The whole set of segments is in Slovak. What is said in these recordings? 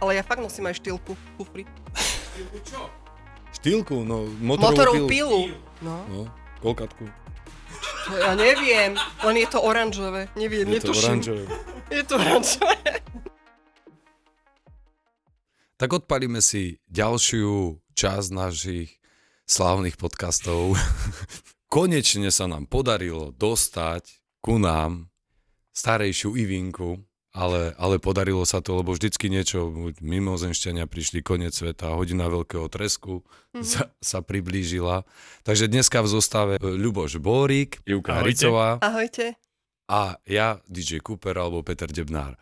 Ale ja fakt nosím aj štýlku kufri. Štýlku, no motorovú, Motorovú pilu. pilu. No, No, kolkatku. to ja neviem. Len je to oranžové. Neviem, Je to netuším. oranžové. Je to oranžové. Tak odpalíme si ďalšiu časť našich slávnych podcastov. Konečne sa nám podarilo dostať ku nám starejšiu Ivinku, ale, ale podarilo sa to, lebo vždycky niečo, mimozenšťania prišli, koniec sveta, hodina veľkého tresku mm-hmm. sa, sa priblížila. Takže dneska v zostave Ľuboš Bórik, Ahojte. Hricová Ahojte. a ja, DJ Cooper alebo Peter Debnár.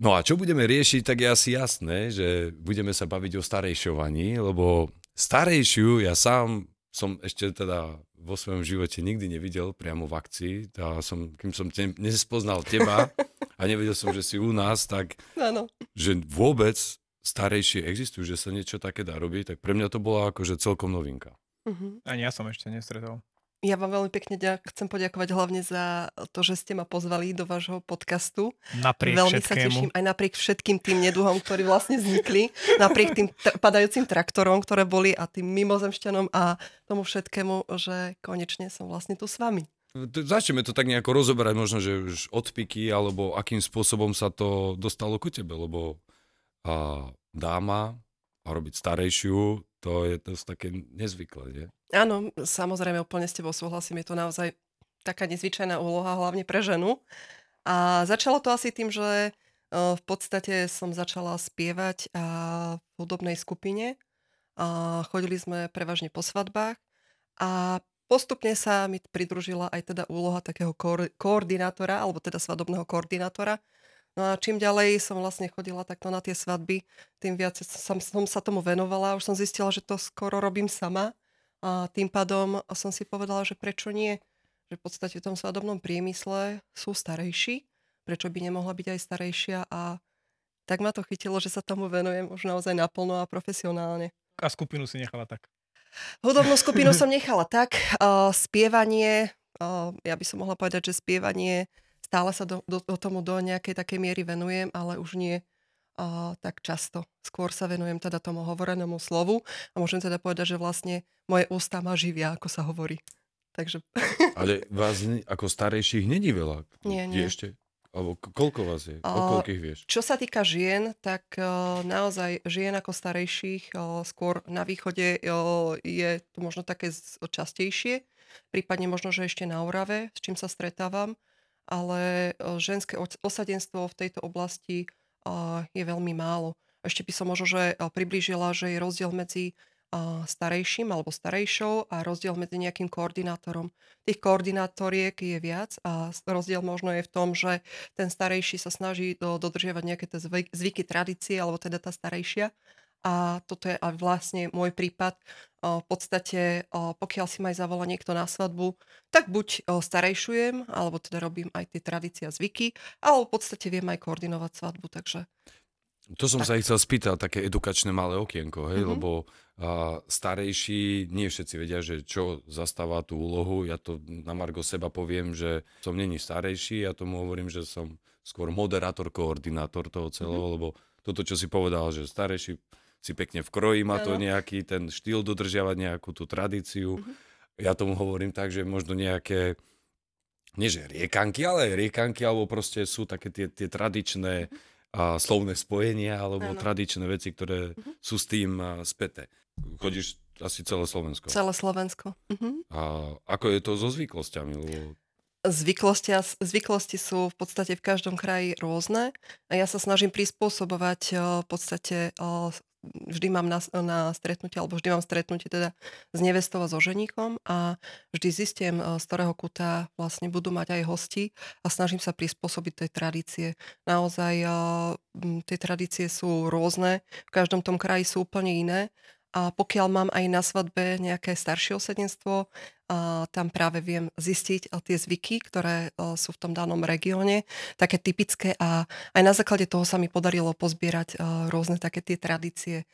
No a čo budeme riešiť, tak je asi jasné, že budeme sa baviť o starejšovaní, lebo starejšiu ja sám som ešte teda vo svojom živote nikdy nevidel priamo v akcii. Ja som, kým som te, nespoznal teba a nevedel som, že si u nás, tak Áno. že vôbec starejšie existujú, že sa niečo také dá robiť, tak pre mňa to bola akože celkom novinka. Mhm. Ani ja som ešte nestretol. Ja vám veľmi pekne ďak- chcem poďakovať hlavne za to, že ste ma pozvali do vášho podcastu. Napriek Veľmi sa všetkému. teším aj napriek všetkým tým neduhom, ktorí vlastne vznikli, napriek tým tr- padajúcim traktorom, ktoré boli a tým mimozemšťanom a tomu všetkému, že konečne som vlastne tu s vami. T- Začneme to tak nejako rozoberať, možno, že už odpiky, alebo akým spôsobom sa to dostalo ku tebe, lebo a, dáma a robiť starejšiu, to je dosť také nezvyklé, nie? Áno, samozrejme, úplne s tebou súhlasím. Je to naozaj taká nezvyčajná úloha, hlavne pre ženu. A začalo to asi tým, že e, v podstate som začala spievať v hudobnej skupine. A chodili sme prevažne po svadbách a postupne sa mi pridružila aj teda úloha takého koor- koordinátora, alebo teda svadobného koordinátora. No a čím ďalej som vlastne chodila takto na tie svadby, tým viac som, som sa tomu venovala. Už som zistila, že to skoro robím sama. A tým pádom som si povedala, že prečo nie, že v podstate v tom svadobnom priemysle sú starejší, prečo by nemohla byť aj starejšia a tak ma to chytilo, že sa tomu venujem už naozaj naplno a profesionálne. A skupinu si nechala tak. Hudobnú skupinu som nechala tak, uh, spievanie, uh, ja by som mohla povedať, že spievanie, stále sa do, do, do tomu do nejakej takej miery venujem, ale už nie uh, tak často. Skôr sa venujem teda tomu hovorenému slovu a môžem teda povedať, že vlastne moje ústa ma živia, ako sa hovorí. Takže Ale vás ako starejších není veľa. Nie, Je nie. ešte? Alebo koľko vás je? O A- koľkých vieš? Čo sa týka žien, tak uh, naozaj žien ako starejších uh, skôr na východe uh, je to možno také častejšie, prípadne možno, že ešte na Orave, s čím sa stretávam, ale uh, ženské os- osadenstvo v tejto oblasti uh, je veľmi málo. Ešte by som možno, že uh, priblížila, že je rozdiel medzi starejším alebo starejšou a rozdiel medzi nejakým koordinátorom. Tých koordinátoriek je viac a rozdiel možno je v tom, že ten starejší sa snaží do, dodržiavať nejaké tie zvyky, tradície, alebo teda tá starejšia. A toto je aj vlastne môj prípad. V podstate, pokiaľ si ma aj zavolá niekto na svadbu, tak buď starejšujem, alebo teda robím aj tie tradície a zvyky, alebo v podstate viem aj koordinovať svadbu, takže To som sa ich chcel spýtať, také edukačné malé okienko, hej, Mhm. lebo a, starejší, nie všetci vedia, že čo zastáva tú úlohu. Ja to na Margo seba poviem, že som není starejší, ja tomu hovorím, že som skôr moderátor, koordinátor toho celého, Mhm. lebo toto, čo si povedal, že starejší si pekne v kroji, má to nejaký ten štýl dodržiavať nejakú tú tradíciu. Mhm. Ja tomu hovorím tak, že možno nejaké nie že riekanky, ale riekanky, alebo proste sú také tie, tie tradičné a, slovné spojenia, alebo Áno. tradičné veci, ktoré Mhm. sú s tým späté. Chodíš asi celé Slovensko. celé Slovensko. Mhm. A ako je to so zvyklosťami? Lebo Zvyklosti, a- zvyklosti sú v podstate v každom kraji rôzne a ja sa snažím prispôsobovať v podstate vždy mám na, na stretnutie, alebo vždy mám stretnutie teda s nevestou a so ženíkom a vždy zistím, o, z ktorého kuta vlastne budú mať aj hosti a snažím sa prispôsobiť tej tradície. Naozaj m, tie tradície sú rôzne, v každom tom kraji sú úplne iné a pokiaľ mám aj na svadbe nejaké staršie osadenstvo, A tam práve viem zistiť tie zvyky, ktoré sú v tom danom regióne, také typické a aj na základe toho sa mi podarilo pozbierať rôzne také tie tradície,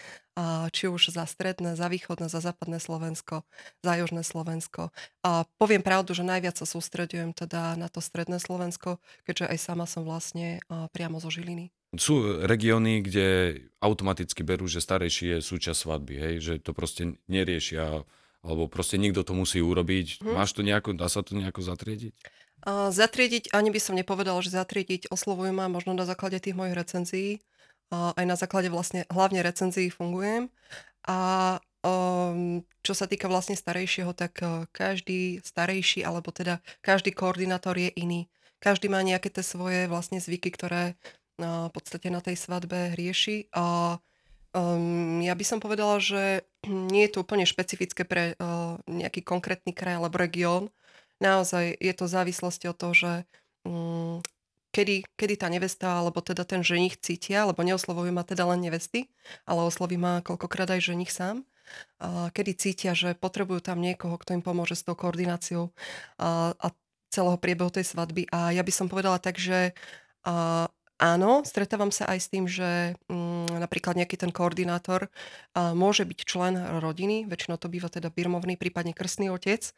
či už za stredné, za východné, za západné Slovensko, za južné Slovensko. A poviem pravdu, že najviac sa sústredujem teda na to stredné Slovensko, keďže aj sama som vlastne priamo zo Žiliny. Sú regióny, kde automaticky berú, že starejší je súčasť svadby, hej? že to proste neriešia, alebo proste niekto to musí urobiť. Hmm. Máš to nejako, dá sa to nejako zatriediť? Uh, zatriediť, ani by som nepovedal, že zatriediť, oslovujem ma možno na základe tých mojich recenzií. Uh, aj na základe vlastne hlavne recenzií fungujem. A um, čo sa týka vlastne starejšieho, tak uh, každý starejší, alebo teda každý koordinátor je iný. Každý má nejaké tie svoje vlastne zvyky, ktoré v podstate na tej svadbe rieši. A um, ja by som povedala, že nie je to úplne špecifické pre uh, nejaký konkrétny kraj alebo región. Naozaj je to závislosti od toho, že um, kedy, kedy tá nevesta alebo teda ten ženich cítia, lebo neoslovujú ma teda len nevesty, ale osloví ma koľkokrát aj ženich sám. A kedy cítia, že potrebujú tam niekoho, kto im pomôže s tou koordináciou a, a celého priebehu tej svadby. A ja by som povedala tak, že a, Áno, stretávam sa aj s tým, že mm, napríklad nejaký ten koordinátor a, môže byť člen rodiny, väčšinou to býva teda birmovný, prípadne krstný otec,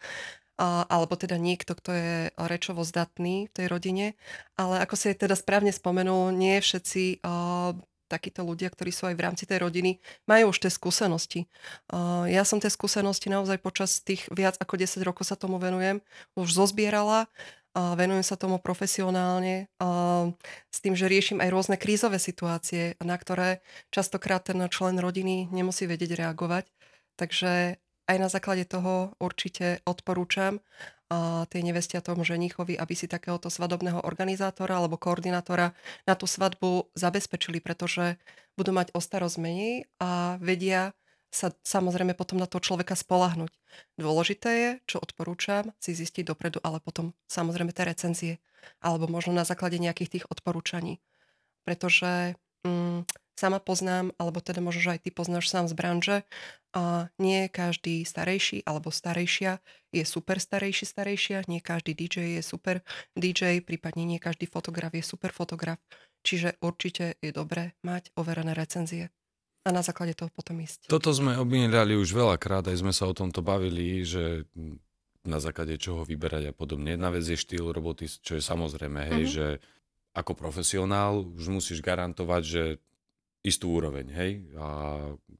a, alebo teda niekto, kto je rečovo zdatný v tej rodine. Ale ako si teda správne spomenul, nie všetci a, takíto ľudia, ktorí sú aj v rámci tej rodiny, majú už tie skúsenosti. Ja som tie skúsenosti naozaj počas tých viac ako 10 rokov sa tomu venujem, už zozbierala a venujem sa tomu profesionálne a s tým, že riešim aj rôzne krízové situácie, na ktoré častokrát ten člen rodiny nemusí vedieť reagovať. Takže aj na základe toho určite odporúčam a tej nevestia tomu ženichovi, aby si takéhoto svadobného organizátora alebo koordinátora na tú svadbu zabezpečili, pretože budú mať o starosť menej a vedia sa samozrejme potom na toho človeka spolahnuť. Dôležité je, čo odporúčam, si zistiť dopredu, ale potom samozrejme tie recenzie, alebo možno na základe nejakých tých odporúčaní. Pretože mm, sama poznám, alebo teda možno, že aj ty poznáš sám z branže, a nie každý starejší alebo starejšia je super starejší starejšia, nie každý DJ je super DJ, prípadne nie každý fotograf je super fotograf. Čiže určite je dobré mať overené recenzie a na základe toho potom ísť. Toto sme obmienili už veľakrát, aj sme sa o tomto bavili, že na základe čoho vyberať a podobne. Jedna vec je štýl roboty, čo je samozrejme, hej, uh-huh. že ako profesionál už musíš garantovať, že istú úroveň, hej, a,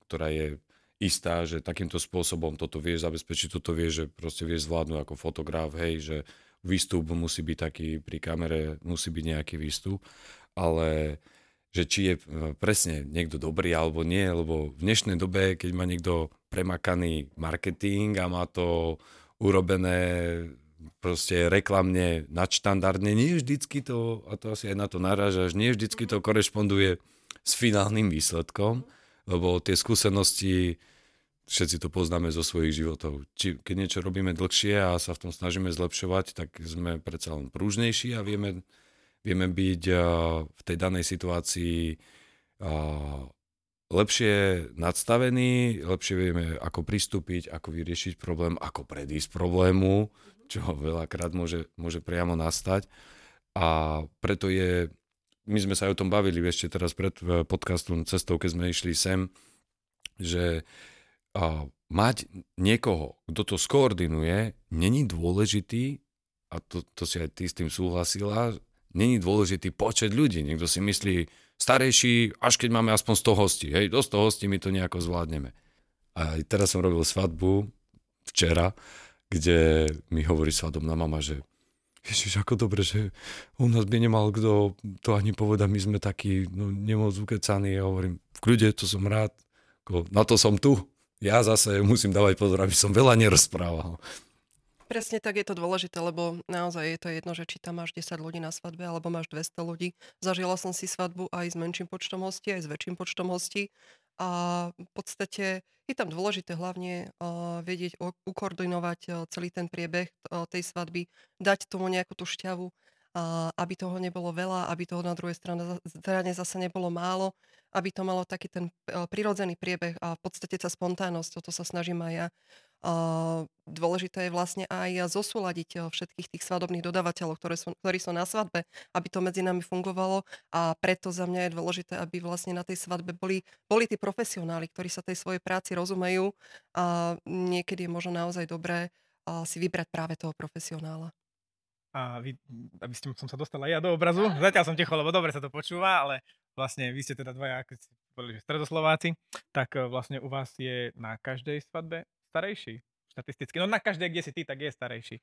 ktorá je istá, že takýmto spôsobom toto vieš zabezpečiť, toto vieš, že proste vieš zvládnuť ako fotograf, hej, že výstup musí byť taký, pri kamere musí byť nejaký výstup, ale že či je e, presne niekto dobrý alebo nie, lebo v dnešnej dobe, keď má niekto premakaný marketing a má to urobené proste reklamne nadštandardne, nie vždycky to, a to asi aj na to narážaš, nie vždycky to korešponduje s finálnym výsledkom, lebo tie skúsenosti, všetci to poznáme zo svojich životov. Či, keď niečo robíme dlhšie a sa v tom snažíme zlepšovať, tak sme predsa len prúžnejší a vieme vieme byť v tej danej situácii lepšie nadstavení, lepšie vieme, ako pristúpiť, ako vyriešiť problém, ako predísť problému, čo veľakrát môže, môže priamo nastať. A preto je, my sme sa aj o tom bavili ešte teraz pred e, podcastom cestou, keď sme išli sem, že a, mať niekoho, kto to skoordinuje, není dôležitý, a to, to si aj ty s tým súhlasila, není dôležitý počet ľudí. Niekto si myslí, starejší, až keď máme aspoň 100 hostí. Hej, do 100 hostí my to nejako zvládneme. A teraz som robil svadbu včera, kde mi hovorí svadobná mama, že Ježiš, ako dobre, že u nás by nemal kto to ani povedať, my sme takí no, nemoc ukecaní. Ja hovorím, v kľude, to som rád, na to som tu. Ja zase musím dávať pozor, aby som veľa nerozprával. Presne tak je to dôležité, lebo naozaj je to jedno, že či tam máš 10 ľudí na svadbe alebo máš 200 ľudí. Zažila som si svadbu aj s menším počtom hostí, aj s väčším počtom hostí a v podstate je tam dôležité hlavne vedieť ukoordinovať celý ten priebeh tej svadby, dať tomu nejakú tú šťavu aby toho nebolo veľa, aby toho na druhej strane, strane zase nebolo málo, aby to malo taký ten e, prirodzený priebeh a v podstate tá spontánnosť, toto sa snažím aj ja. Dôležité je vlastne aj zosúľadiť e, všetkých tých svadobných dodávateľov, ktoré sú, ktorí sú na svadbe, aby to medzi nami fungovalo a preto za mňa je dôležité, aby vlastne na tej svadbe boli, boli tí profesionáli, ktorí sa tej svojej práci rozumejú a niekedy je možno naozaj dobré si vybrať práve toho profesionála. A vy, aby ste, som sa dostala ja do obrazu, zatiaľ som ticho, lebo dobre sa to počúva, ale vlastne vy ste teda dvaja, ako ste boli, že stredoslováci, tak e, vlastne u vás je na každej svadbe starejší. Štatisticky. No na každej, kde si ty, tak je starejší.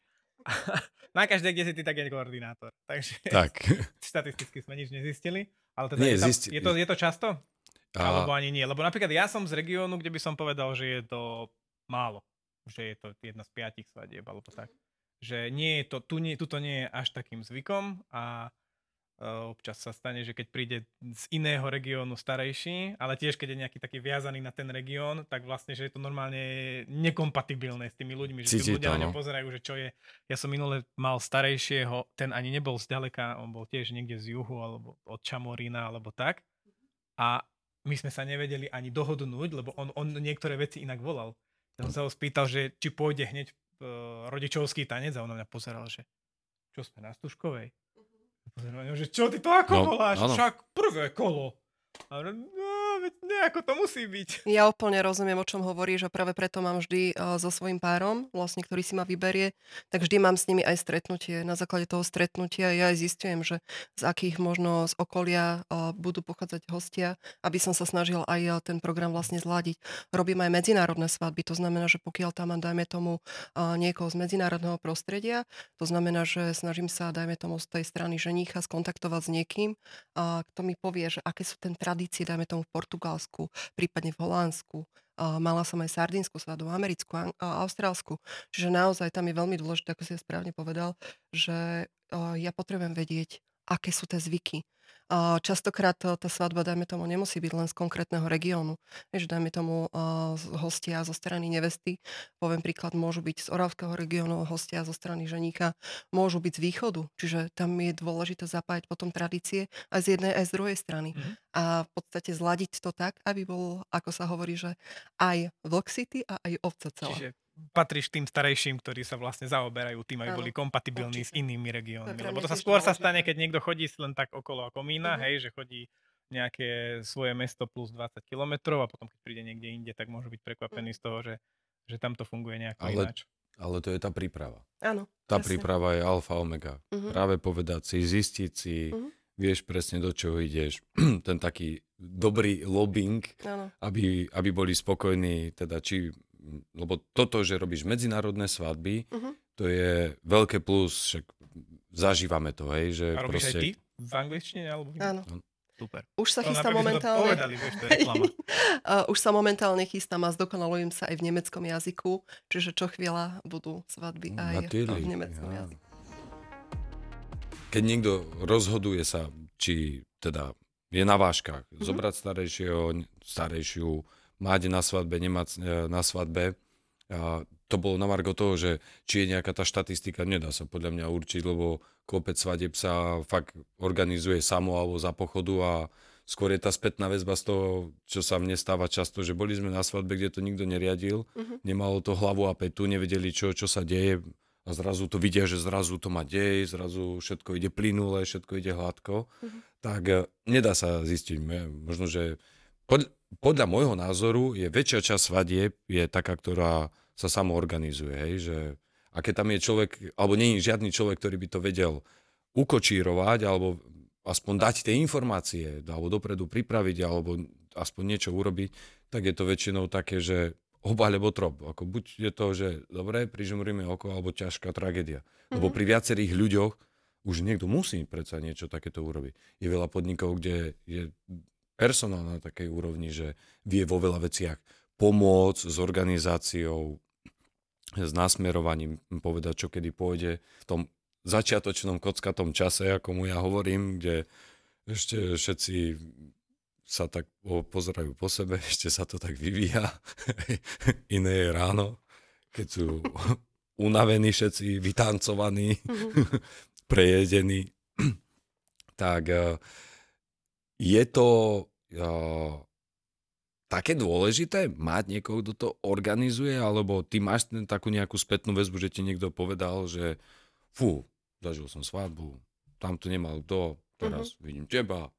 na každej, kde si ty, tak je koordinátor. Takže tak. statisticky sme nič nezistili. Ale teda nie, je, tam, zisti... je, to, je to často? A... Alebo ani nie? Lebo napríklad ja som z regiónu, kde by som povedal, že je to málo. Že je to jedna z piatich svadieb, alebo tak. Že nie je to, tu, nie, tu to nie je až takým zvykom a Občas sa stane, že keď príde z iného regiónu starejší, ale tiež keď je nejaký taký viazaný na ten región, tak vlastne, že je to normálne nekompatibilné s tými ľuďmi, že tí ľudia na no. pozerajú, že čo je. Ja som minule mal starejšieho, ten ani nebol zďaleka, on bol tiež niekde z juhu, alebo od Čamorína, alebo tak. A my sme sa nevedeli ani dohodnúť, lebo on, on niektoré veci inak volal. Ja som sa ho spýtal, že či pôjde hneď rodičovský tanec a on na mňa pozeral, že čo sme na Stužkovej? že čo ty to ako no, voláš? Však prvé kolo. A no, veď nejako to musí byť. Ja úplne rozumiem, o čom hovoríš a práve preto mám vždy uh, so svojím párom, vlastne, ktorý si ma vyberie, tak vždy mám s nimi aj stretnutie. Na základe toho stretnutia ja aj zistujem, že z akých možno z okolia uh, budú pochádzať hostia, aby som sa snažil aj uh, ten program vlastne zladiť. Robím aj medzinárodné svadby, to znamená, že pokiaľ tam mám, dajme tomu, niekoho z medzinárodného prostredia, to znamená, že snažím sa, dajme tomu, z tej strany ženícha skontaktovať s niekým, kto mi povie, že aké sú ten tradície, dajme tomu v Portugalsku, prípadne v Holandsku. Mala som aj sardínsku svadbu, americkú, austrálsku. Čiže naozaj tam je veľmi dôležité, ako si ja správne povedal, že ja potrebujem vedieť, aké sú tie zvyky. Častokrát tá svadba, dajme tomu, nemusí byť len z konkrétneho regiónu. Vieš, dajme tomu hostia zo strany nevesty, poviem príklad, môžu byť z Oravského regiónu, hostia zo strany ženíka, môžu byť z východu, čiže tam je dôležité zapájať potom tradície aj z jednej, aj z druhej strany. Mm-hmm. A v podstate zladiť to tak, aby bol, ako sa hovorí, že aj vlk city a aj ovca celá. Čiže patríš tým starejším, ktorí sa vlastne zaoberajú tým, aby boli kompatibilní s inými regiónmi. Lebo to sa skôr sa stane, keď niekto chodí len tak okolo ako mína, uh-huh. hej, že chodí nejaké svoje mesto plus 20 kilometrov a potom keď príde niekde inde, tak môžu byť prekvapení uh-huh. z toho, že, že tam to funguje nejako ale, ináč. Ale to je tá príprava. Áno. Tá presne. príprava je alfa omega. Uh-huh. Práve povedať si, zistiť si, uh-huh. vieš presne do čoho ideš. Ten taký dobrý lobbying, aby, aby boli spokojní, teda či lebo toto, že robíš medzinárodné svadby, uh-huh. to je veľké plus, však zažívame to, hej, že A robíš proste... aj ty v angličtine? Alebo... Áno. No. Super. Už sa chystá momentálne... Povedali, vieš, to je už sa momentálne chystám a zdokonalujem sa aj v nemeckom jazyku, čiže čo chvíľa budú svadby no, aj Natürlich, v nemeckom ja. jazyku. Keď niekto rozhoduje sa, či teda je na váškach, mm-hmm. zobrať starejšieho, starejšiu, mať na svadbe, nemať e, na svadbe. A to bolo na margo toho, že či je nejaká tá štatistika, nedá sa podľa mňa určiť, lebo kopec svadeb sa fakt organizuje samo alebo za pochodu a skôr je tá spätná väzba z toho, čo sa mne stáva často, že boli sme na svadbe, kde to nikto neriadil, uh-huh. nemalo to hlavu a petu, nevedeli, čo, čo sa deje a zrazu to vidia, že zrazu to má dej, zrazu všetko ide plynule, všetko ide hladko, uh-huh. tak e, nedá sa zistiť. Možno, že pod, podľa môjho názoru je väčšia časť svadieb je taká, ktorá sa samo organizuje, hej, že a keď tam je človek, alebo nie je žiadny človek, ktorý by to vedel ukočírovať, alebo aspoň dať tie informácie, alebo dopredu pripraviť, alebo aspoň niečo urobiť, tak je to väčšinou také, že oba alebo trop. Ako buď je to, že dobre, prižmuríme oko, alebo ťažká tragédia. Mm-hmm. Lebo mhm. pri viacerých ľuďoch už niekto musí predsa niečo takéto urobiť. Je veľa podnikov, kde je personál na takej úrovni, že vie vo veľa veciach pomôcť s organizáciou, s nasmerovaním, povedať, čo kedy pôjde v tom začiatočnom kockatom čase, ako mu ja hovorím, kde ešte všetci sa tak pozerajú po sebe, ešte sa to tak vyvíja. Iné je ráno, keď sú unavení všetci, vytancovaní, mm-hmm. prejedení tak uh, je to uh, také dôležité mať niekoho, kto to organizuje, alebo ty máš ten, takú nejakú spätnú väzbu, že ti niekto povedal, že fú, zažil som svadbu, tam to nemal kto, teraz uh-huh. vidím teba.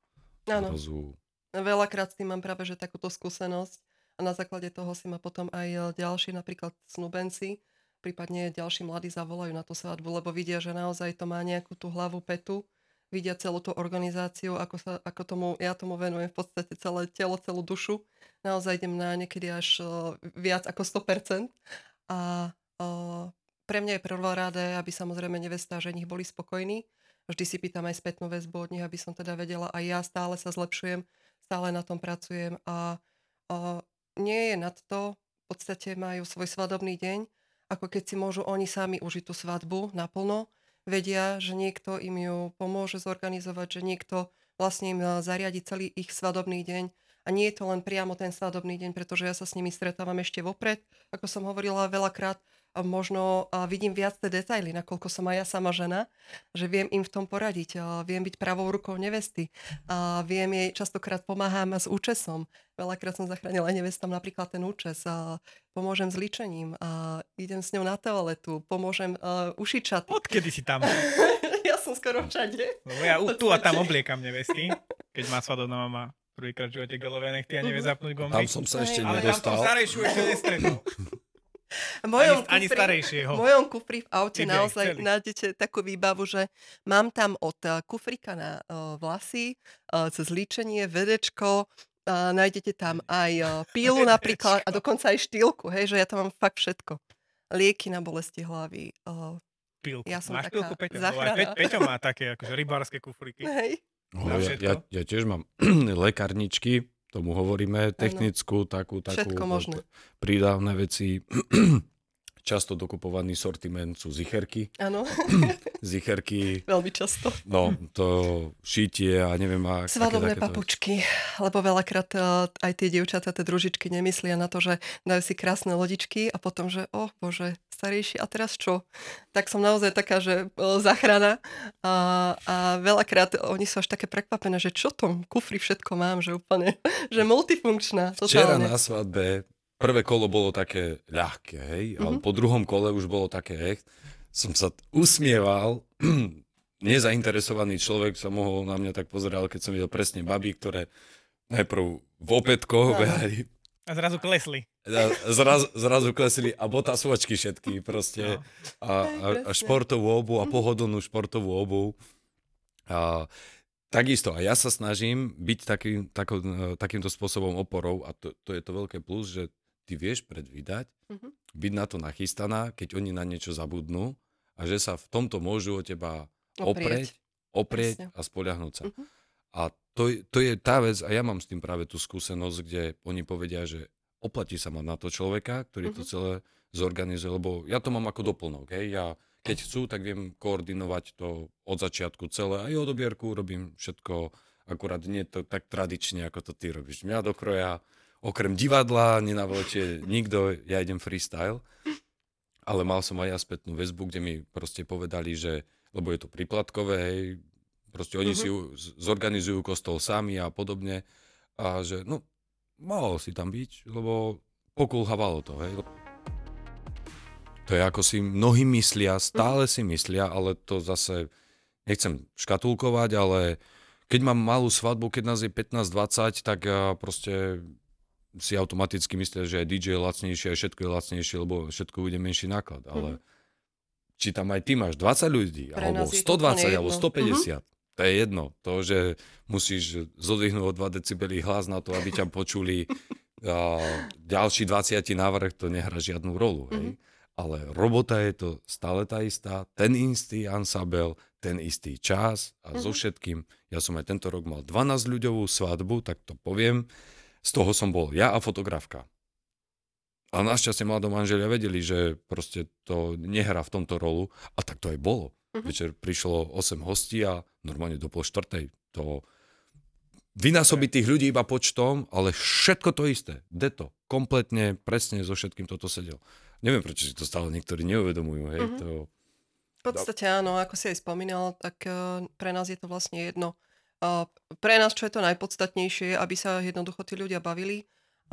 Áno. Zrazu... Veľakrát s tým mám práve že takúto skúsenosť a na základe toho si ma potom aj e, ďalší, napríklad snubenci, prípadne ďalší mladí zavolajú na tú svadbu, lebo vidia, že naozaj to má nejakú tú hlavu petu vidia celú tú organizáciu, ako, sa, ako tomu, ja tomu venujem v podstate celé telo, celú dušu. Naozaj idem na niekedy až uh, viac ako 100%. A uh, pre mňa je prvoráde, aby samozrejme nevesta a ženich boli spokojní. Vždy si pýtam aj spätnú väzbu od nich, aby som teda vedela, aj ja stále sa zlepšujem, stále na tom pracujem a uh, nie je nad to, v podstate majú svoj svadobný deň, ako keď si môžu oni sami užiť tú svadbu naplno, vedia, že niekto im ju pomôže zorganizovať, že niekto vlastne im eh, zariadi celý ich svadobný deň. A nie je to len priamo ten svadobný deň, pretože ja sa s nimi stretávam ešte vopred, ako som hovorila veľakrát, možno vidím viac tie detaily, nakoľko som aj ja sama žena, že viem im v tom poradiť, viem byť pravou rukou nevesty, a viem jej častokrát pomáham s účesom. Veľakrát som zachránila aj nevestam napríklad ten účes, a pomôžem s ličením, a idem s ňou na toaletu, pomôžem uh, šaty. Odkedy si tam? ja som skoro všade. Lebo ja tu a tam obliekam nevestky, keď má svadobná mama prvýkrát v živote golové nechty a nevie zapnúť gomby. Tam som sa ešte nedostal. Ale tam som starejšiu ešte nestretol. V mojom, ani, kufri, starejšieho. v mojom kufri v aute naozaj chceli. nájdete takú výbavu, že mám tam od kufrika na uh, vlasy, uh, cez líčenie, vedečko, uh, nájdete tam aj uh, pílu napríklad a dokonca aj štýlku, hej, že ja tam mám fakt všetko. Lieky na bolesti hlavy. Uh, Pilku. Ja som Máš taká pilku, Peťo? Pe, Peťo má také akože rybárske kufriky. Hej. No, ja, ja, ja tiež mám lekárničky, tomu hovoríme, technickú, ano. takú, takú Všetko možné. prídavné veci. Často dokupovaný sortiment sú zicherky. Áno. zicherky. Veľmi často. No, to šítie a neviem... A Svadobné papučky, lebo veľakrát uh, aj tie dievčatá, tie družičky nemyslia na to, že dajú si krásne lodičky a potom, že oh bože, starejší a teraz čo? Tak som naozaj taká, že zachrana a, a veľakrát oni sú až také prekvapené, že čo tom kufri všetko mám, že úplne, že multifunkčná. Totálne. Včera na svadbe prvé kolo bolo také ľahké, hej, mm-hmm. ale mhm. po druhom kole už bolo také, hej, som sa usmieval, nezainteresovaný človek sa mohol na mňa tak pozeral, keď som videl presne baby, ktoré najprv v opätkoch behali a zrazu klesli. Zraz, zrazu klesli a botasovačky všetky proste. No. A, a, a športovú obu a pohodlnú športovú obu. A, takisto, a ja sa snažím byť taký, tako, takýmto spôsobom oporou a to, to je to veľké plus, že ty vieš predvídať, mm-hmm. byť na to nachystaná, keď oni na niečo zabudnú a že sa v tomto môžu o teba oprieť, oprieť, oprieť a spoľahnúť sa. Mm-hmm. A to, to je tá vec, a ja mám s tým práve tú skúsenosť, kde oni povedia, že oplatí sa mať na to človeka, ktorý uh-huh. to mhm. celé zorganizuje, lebo ja to mám ako doplnok. Hej? Ja keď chcú, tak viem koordinovať to od začiatku celé. Aj odobierku robím všetko, akurát nie to tak tradične, ako to ty robíš. Mňa do kroja, okrem divadla, nenavlečie nikto, ja idem freestyle. Ale mal som aj aspektnú väzbu, kde mi proste povedali, že, lebo je to priplatkové, hej, Proste oni uh-huh. si zorganizujú kostol sami a podobne. A že, no, mohol si tam byť, lebo pokulhavalo to, hej. To je ako si mnohí myslia, stále si myslia, ale to zase nechcem škatulkovať, ale keď mám malú svadbu, keď nás je 15-20, tak ja proste si automaticky myslia, že aj DJ je lacnejšie, aj všetko je lacnejšie, lebo všetko bude menší náklad. Ale mm-hmm. či tam aj ty máš 20 ľudí, Pre alebo 120, alebo 150, mm-hmm. To je jedno. To, že musíš zodvihnúť o 2 decibely hlas na to, aby ťa počuli a ďalší 20 návrh, to nehrá žiadnu rolu. Hej? Mm-hmm. Ale robota je to stále tá istá, ten istý ansabel, ten istý čas a mm-hmm. so mhm. všetkým. Ja som aj tento rok mal 12 ľuďovú svadbu, tak to poviem. Z toho som bol ja a fotografka. A našťastie mladom manželia vedeli, že proste to nehrá v tomto rolu. A tak to aj bolo. Uh-huh. Večer prišlo 8 hostí a normálne do pol štvrtej. To vynásobiť tých ľudí iba počtom, ale všetko to isté. Deto. Kompletne, presne so všetkým toto sedel. Neviem, prečo si to stále niektorí neuvedomujú. Hej? Uh-huh. To... V podstate áno, ako si aj spomínal, tak uh, pre nás je to vlastne jedno. Pre nás, čo je to najpodstatnejšie, aby sa jednoducho tí ľudia bavili,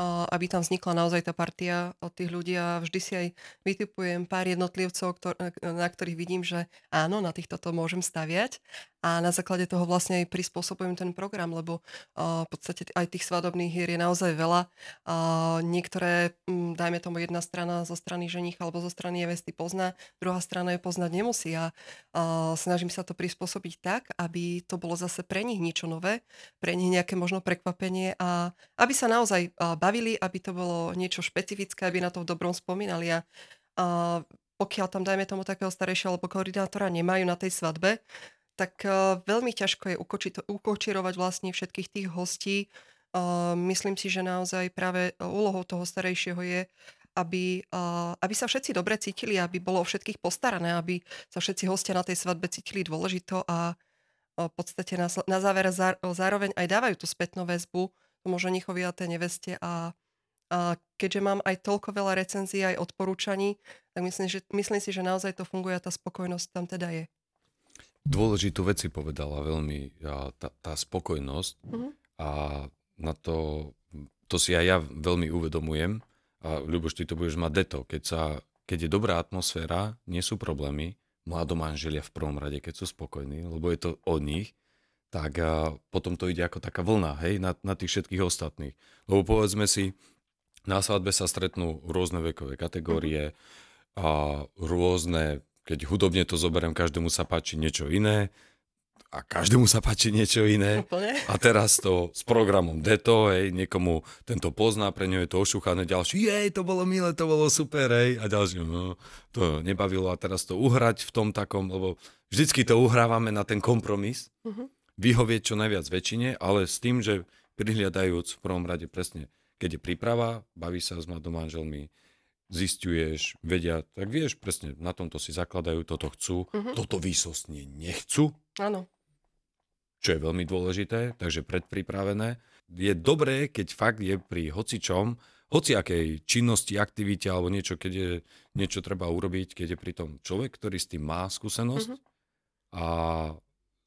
aby tam vznikla naozaj tá partia od tých ľudí. A vždy si aj vytipujem pár jednotlivcov, ktor- na ktorých vidím, že áno, na týchto to môžem staviať. A na základe toho vlastne aj prispôsobujem ten program, lebo v podstate aj tých svadobných hier je naozaj veľa. Niektoré, um, dajme tomu jedna strana zo strany ženicha alebo zo strany nevesty pozná, druhá strana je poznať nemusí. A snažím sa to prispôsobiť tak, aby to bolo zase pre nich niečo nové, pre nich nejaké možno prekvapenie a aby sa naozaj uh, bavili, aby to bolo niečo špecifické, aby na to v dobrom spomínali a uh, pokiaľ tam, dajme tomu, takého starejšieho alebo koordinátora nemajú na tej svadbe, tak uh, veľmi ťažko je ukoči- ukočirovať vlastne všetkých tých hostí. Uh, myslím si, že naozaj práve úlohou toho starejšieho je, aby, uh, aby sa všetci dobre cítili, aby bolo o všetkých postarané, aby sa všetci hostia na tej svadbe cítili dôležito a v podstate na, na záver zá, zároveň aj dávajú tú spätnú väzbu tomu ženichovi a tej neveste a a keďže mám aj toľko veľa recenzií, aj odporúčaní, tak myslím, že, myslím si, že naozaj to funguje a tá spokojnosť tam teda je. Dôležitú vec si povedala veľmi, tá, tá spokojnosť. Uh-huh. a na to, to si aj ja veľmi uvedomujem. A Ľuboš, ty to budeš mať deto, keď, sa, keď je dobrá atmosféra, nie sú problémy, mladomanželia v prvom rade, keď sú spokojní, lebo je to od nich, tak a potom to ide ako taká vlna, hej, na, na tých všetkých ostatných. Lebo povedzme si, na svadbe sa stretnú rôzne vekové kategórie a rôzne keď hudobne to zoberiem, každému sa páči niečo iné a každému sa páči niečo iné. Úplne. A teraz to s programom Deto, hej, niekomu tento pozná, pre ňo je to ošuchané, ďalší, jej, to bolo milé, to bolo super, hej, a ďalší, no, to nebavilo a teraz to uhrať v tom takom, lebo vždycky to uhrávame na ten kompromis, uh-huh. Vyhovieť čo najviac väčšine, ale s tým, že prihliadajúc v prvom rade presne, keď je príprava, baví sa s mladom manželmi, zistuješ, vedia, tak vieš, presne na tomto si zakladajú, toto chcú, uh-huh. toto výsostne nechcú. Áno. Čo je veľmi dôležité, takže predpripravené. Je dobré, keď fakt je pri hocičom, hociakej činnosti, aktivite alebo niečo, keď je niečo treba urobiť, keď je pri tom človek, ktorý s tým má skúsenosť uh-huh. a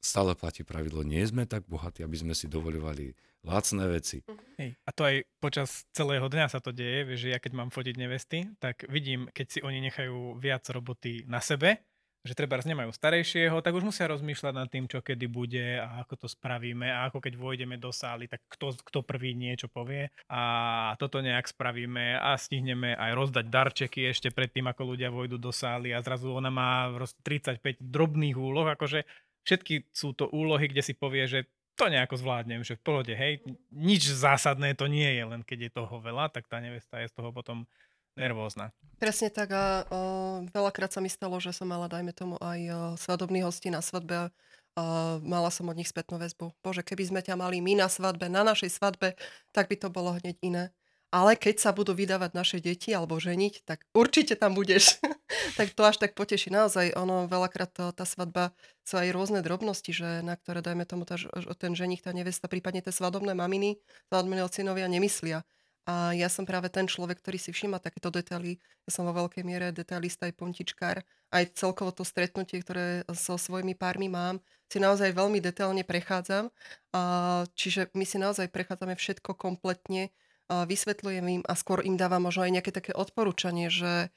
stále platí pravidlo, nie sme tak bohatí, aby sme si dovoľovali lacné veci. Hej. A to aj počas celého dňa sa to deje, vieš, že ja keď mám fotiť nevesty, tak vidím, keď si oni nechajú viac roboty na sebe, že treba nemajú starejšieho, tak už musia rozmýšľať nad tým, čo kedy bude a ako to spravíme a ako keď vojdeme do sály, tak kto, kto prvý niečo povie a toto nejak spravíme a stihneme aj rozdať darčeky ešte predtým, ako ľudia vojdu do sály a zrazu ona má 35 drobných úloh, akože všetky sú to úlohy, kde si povie, že to nejako zvládnem, že v pohode, hej, nič zásadné to nie je, len keď je toho veľa, tak tá nevesta je z toho potom nervózna. Presne tak a o, veľakrát sa mi stalo, že som mala, dajme tomu, aj o, svadobný hosti na svadbe a o, mala som od nich spätnú väzbu. Bože, keby sme ťa mali my na svadbe, na našej svadbe, tak by to bolo hneď iné ale keď sa budú vydávať naše deti alebo ženiť, tak určite tam budeš. tak to až tak poteší. Naozaj, ono veľakrát to, tá svadba sú aj rôzne drobnosti, že na ktoré, dajme tomu, tá, ten ženich, tá nevesta, prípadne tie svadobné maminy, svadobné ocinovia nemyslia. A ja som práve ten človek, ktorý si všíma takéto detaily. Ja som vo veľkej miere detailista aj pontičkár. Aj celkovo to stretnutie, ktoré so svojimi pármi mám, si naozaj veľmi detailne prechádzam. A, čiže my si naozaj prechádzame všetko kompletne vysvetľujem im a skôr im dávam možno aj nejaké také odporúčanie, že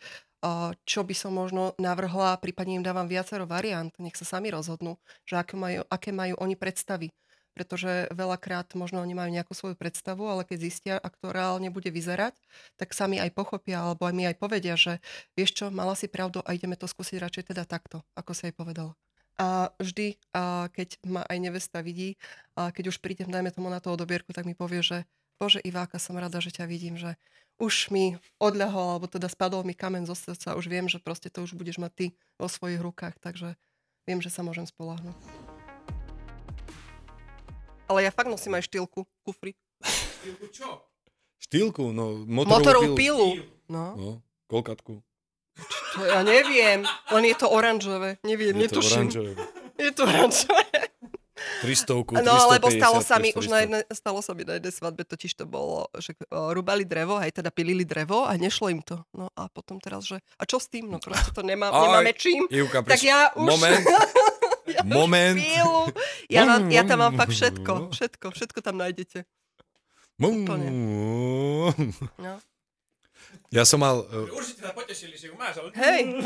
čo by som možno navrhla, prípadne im dávam viacero variant, nech sa sami rozhodnú, že aké majú, aké majú oni predstavy. Pretože veľakrát možno oni majú nejakú svoju predstavu, ale keď zistia, ako to reálne bude vyzerať, tak sami aj pochopia, alebo aj mi aj povedia, že vieš čo, mala si pravdu a ideme to skúsiť radšej teda takto, ako si aj povedala. A vždy, a keď ma aj nevesta vidí, a keď už prídem, dajme tomu na tú odobierku, tak mi povie, že Bože Iváka, som rada, že ťa vidím, že už mi odľahol, alebo teda spadol mi kamen zo srdca, už viem, že proste to už budeš mať ty vo svojich rukách, takže viem, že sa môžem spolahnuť. Ale ja fakt nosím aj štýlku, kufri. Štýlku čo? Štýlku, no motorovú, motorovú pilu. pilu. No. no. Kolkatku. Čo, ja neviem, len je to oranžové. Neviem, je netuším. To oranžové. Je to oranžové. 300, 350, No lebo stalo sa mi už na jednej, stalo sa mi na jednej svadbe, totiž to bolo, že uh, rúbali drevo, aj teda pilili drevo a nešlo im to. No a potom teraz, že a čo s tým? No proste to nemá, nemáme čím. Ivka, tak ja už... Moment. ja moment. Ja, mám, ja tam mám fakt všetko. Všetko, všetko tam nájdete. Úplne. No. Ja som mal... Uh... Určite sa potešili, že ju máš. Ale... Hej.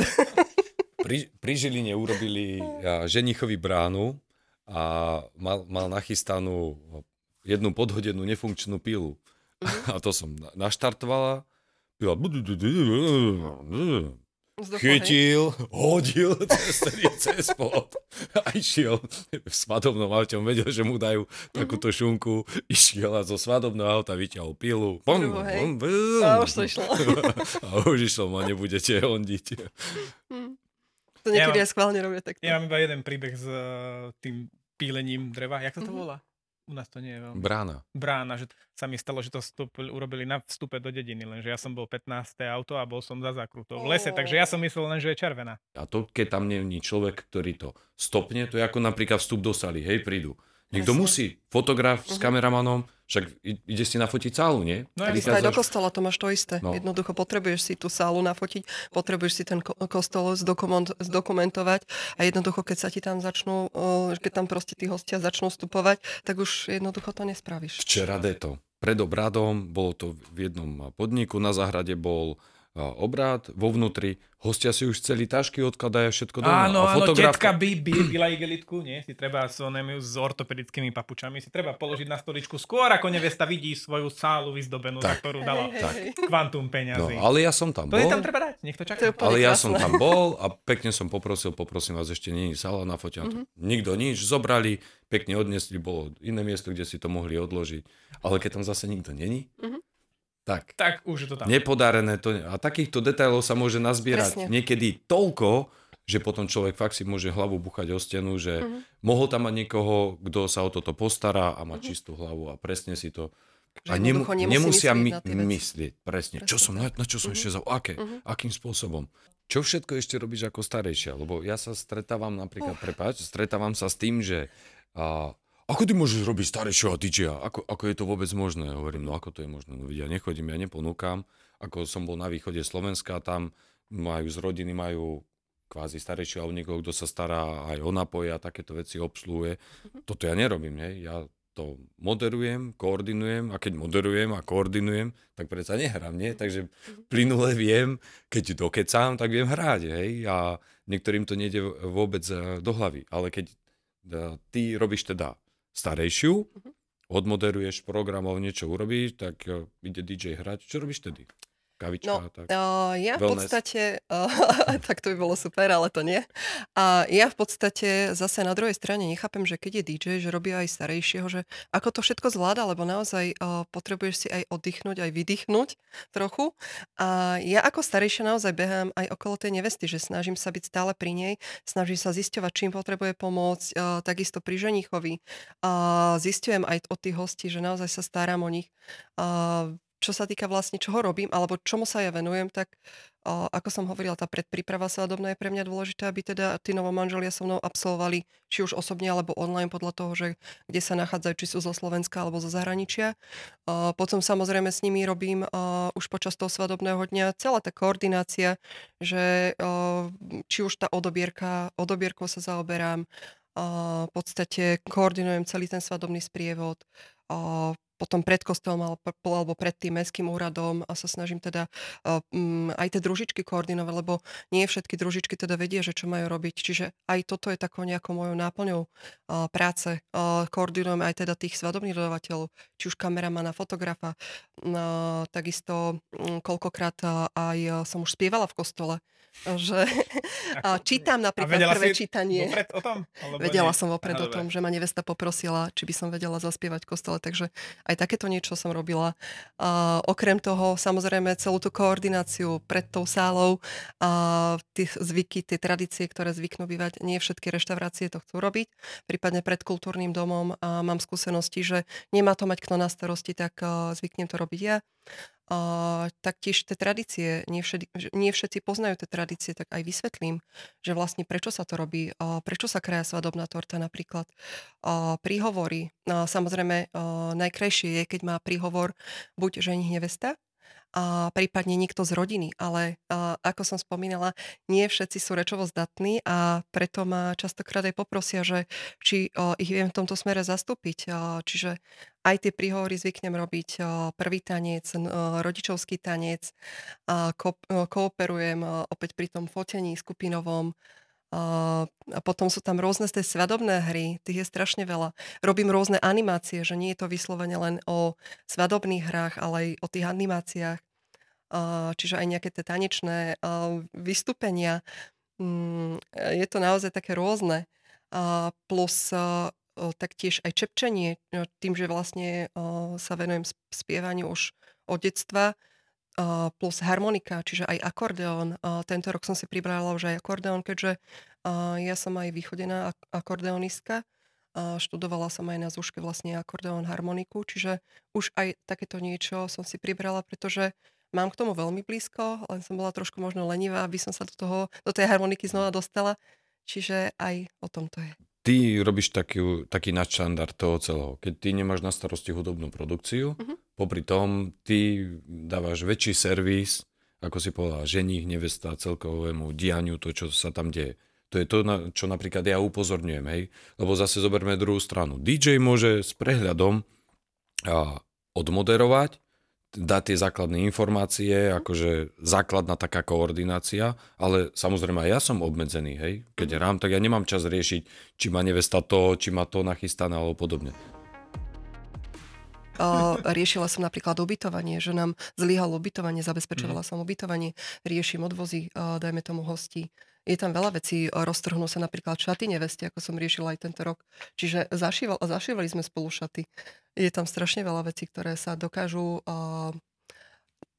pri, pri Žiline urobili ja, ženichovi bránu a mal, mal nachystanú jednu podhodenú nefunkčnú pilu. Uh-huh. A to som naštartovala. Pila chytil, hodil cez, cez pod a išiel v svadobnom aute. On vedel, že mu dajú takúto šunku. Išiel a zo svadobného auta vyťahol pilu. Bum, bum, bum. A už to išlo. a už išlo, ma nebudete hondiť. Hm. To niekedy ja, aj schválne robia takto. Ja mám iba jeden príbeh s uh, tým pílením dreva. Jak sa to mm-hmm. volá? U nás to nie je veľmi. Brána. Brána, že sa mi stalo, že to vstup, urobili na vstupe do dediny, lenže ja som bol 15. auto a bol som za zákrutou v lese, takže ja som myslel len, že je červená. A to, keď tam nie je človek, ktorý to stopne, to je ako napríklad vstup do saly, hej, prídu. Niekto Jasne. musí, fotograf uh-huh. s mhm. kameramanom, však ide si nafotiť sálu, nie? No ja aj do kostola to máš to isté. No. Jednoducho potrebuješ si tú sálu nafotiť, potrebuješ si ten kostol zdokument, zdokumentovať a jednoducho, keď sa ti tam začnú, keď tam proste tí hostia začnú vstupovať, tak už jednoducho to nespravíš. Včera deto. Pred obradom, bolo to v jednom podniku, na záhrade bol obrad, vo vnútri, hostia si už celý tašky odkladajú všetko doma. Áno, a fotograf... áno, tetka by, by byla igelitku, nie? Si treba s, onemi, s ortopedickými papučami, si treba položiť na stoličku skôr, ako nevesta vidí svoju sálu vyzdobenú, tak. za ktorú dala tak. kvantum peňazí. No, ale ja som tam bol. To je tam treba dať, nech to čaká. To ale ja som tam bol a pekne som poprosil, poprosím vás, ešte nie je sála na fotia. Mm-hmm. Nikto nič, zobrali, pekne odnesli, bolo iné miesto, kde si to mohli odložiť. Ale keď tam zase nikto není, mm-hmm tak. Tak už je to tam. Nepodarené to. A takýchto detailov sa môže nazbierať Presne. niekedy toľko, že potom človek fakt si môže hlavu buchať o stenu, že uh-huh. mohol tam mať niekoho, kto sa o toto postará a má uh-huh. čistú hlavu a presne si to... Že a nemu, nemusia my, myslieť, presne, presne, čo som, na, na čo som uh-huh. ešte za, aké, uh-huh. akým spôsobom. Čo všetko ešte robíš ako starejšia? Lebo ja sa stretávam napríklad, uh. prepáč, stretávam sa s tým, že a, ako ty môžeš robiť starejšieho DJ? Ako, ako je to vôbec možné? Hovorím, no ako to je možné? No ja nechodím, ja neponúkam. Ako som bol na východe Slovenska, tam majú z rodiny, majú kvázi starejšieho niekoho, kto sa stará aj o napoje a takéto veci obsluhuje. Mm-hmm. Toto ja nerobím, ne? Ja to moderujem, koordinujem a keď moderujem a koordinujem, tak predsa nehrám, nie? Takže mhm. plynule viem, keď dokecám, tak viem hrať, hej? A niektorým to nejde vôbec eh, do hlavy. Ale keď eh, ty robíš teda starejšiu, uh-huh. odmoderuješ programov, niečo urobíš, tak uh, ide DJ hrať. Čo robíš tedy? Kavička, no, tak. Uh, ja v Wellness. podstate, uh, tak to by bolo super, ale to nie. A ja v podstate zase na druhej strane nechápem, že keď je DJ, že robí aj starejšieho, že ako to všetko zvláda, lebo naozaj uh, potrebuješ si aj oddychnúť, aj vydýchnuť trochu. A ja ako starejšia naozaj behám aj okolo tej nevesty, že snažím sa byť stále pri nej, snažím sa zisťovať, čím potrebuje pomôcť, uh, takisto pri ženichovi. Uh, zistujem aj od tých hostí, že naozaj sa starám o nich. Uh, čo sa týka vlastne, čoho robím, alebo čomu sa ja venujem, tak o, ako som hovorila, tá predpríprava svadobná je pre mňa dôležitá, aby teda tí novomanželia so mnou absolvovali, či už osobne alebo online, podľa toho, že kde sa nachádzajú, či sú zo Slovenska alebo zo zahraničia. O, potom samozrejme s nimi robím o, už počas toho svadobného dňa celá tá koordinácia, že či už tá odobierka, odobierkou sa zaoberám, v podstate koordinujem celý ten svadobný sprievod, potom pred kostolom alebo pred tým mestským úradom a sa snažím teda um, aj tie družičky koordinovať, lebo nie všetky družičky teda vedia, že čo majú robiť. Čiže aj toto je takou nejakou mojou náplňou uh, práce. Uh, koordinujem aj teda tých svadobných dodavateľov, či už kameramana, fotografa. Takisto um, koľkokrát aj som už spievala v kostole že a čítam napríklad a prvé čítanie. o tom? vedela nie? som vopred Aha, o tom, že ma nevesta poprosila, či by som vedela zaspievať v kostole, takže aj takéto niečo som robila. A, okrem toho, samozrejme, celú tú koordináciu pred tou sálou, a, tie zvyky, tie tradície, ktoré zvyknú bývať, nie všetky reštaurácie to chcú robiť, prípadne pred kultúrnym domom a mám skúsenosti, že nemá to mať kto na starosti, tak a, zvyknem to robiť ja. Uh, taktiež tie tradície, nie, všet, nie všetci poznajú tie tradície, tak aj vysvetlím, že vlastne prečo sa to robí, uh, prečo sa kraja svadobná torta napríklad. Uh, príhovory, uh, samozrejme uh, najkrajšie je, keď má príhovor buď ženich nevesta, a prípadne niekto z rodiny. Ale a, ako som spomínala, nie všetci sú rečovo zdatní a preto ma častokrát aj poprosia, že či a, ich viem v tomto smere zastúpiť. A, čiže aj tie príhovory zvyknem robiť a, prvý tanec, a, rodičovský tanec, a, ko, a, kooperujem a, opäť pri tom fotení skupinovom, a potom sú tam rôzne z tej svadobné hry, tých je strašne veľa. Robím rôzne animácie, že nie je to vyslovene len o svadobných hrách, ale aj o tých animáciách. Čiže aj nejaké tie tanečné vystúpenia. Mm, je to naozaj také rôzne. Plus taktiež aj čepčenie, no, tým, že vlastne sa venujem spievaniu už od detstva, plus harmonika, čiže aj akordeón. Tento rok som si pribrala už aj akordeón, keďže ja som aj vychodená akordeonistka. Študovala som aj na zúške vlastne akordeón harmoniku, čiže už aj takéto niečo som si pribrala, pretože mám k tomu veľmi blízko, len som bola trošku možno lenivá, aby som sa do, toho, do tej harmoniky znova dostala. Čiže aj o tom to je. Ty robíš taký, taký nadštandard toho celého. Keď ty nemáš na starosti hudobnú produkciu, uh-huh Popri tom ty dávaš väčší servis, ako si povedal, ženích, nevesta, celkovému dianiu, to, čo sa tam deje. To je to, na čo napríklad ja upozorňujem, hej. Lebo zase zoberme druhú stranu. DJ môže s prehľadom a, odmoderovať, dať tie základné informácie, akože základná taká koordinácia, ale samozrejme aj ja som obmedzený, hej. Keď hrám, tak ja nemám čas riešiť, či má nevesta to, či má to nachystané alebo podobne riešila som napríklad ubytovanie, že nám zlyhalo ubytovanie, zabezpečovala mm. som ubytovanie, riešim odvozy, dajme tomu hosti. Je tam veľa vecí, roztrhnú sa napríklad šaty nevesti, ako som riešila aj tento rok. Čiže zašíval, zašívali sme spolu šaty. Je tam strašne veľa vecí, ktoré sa dokážu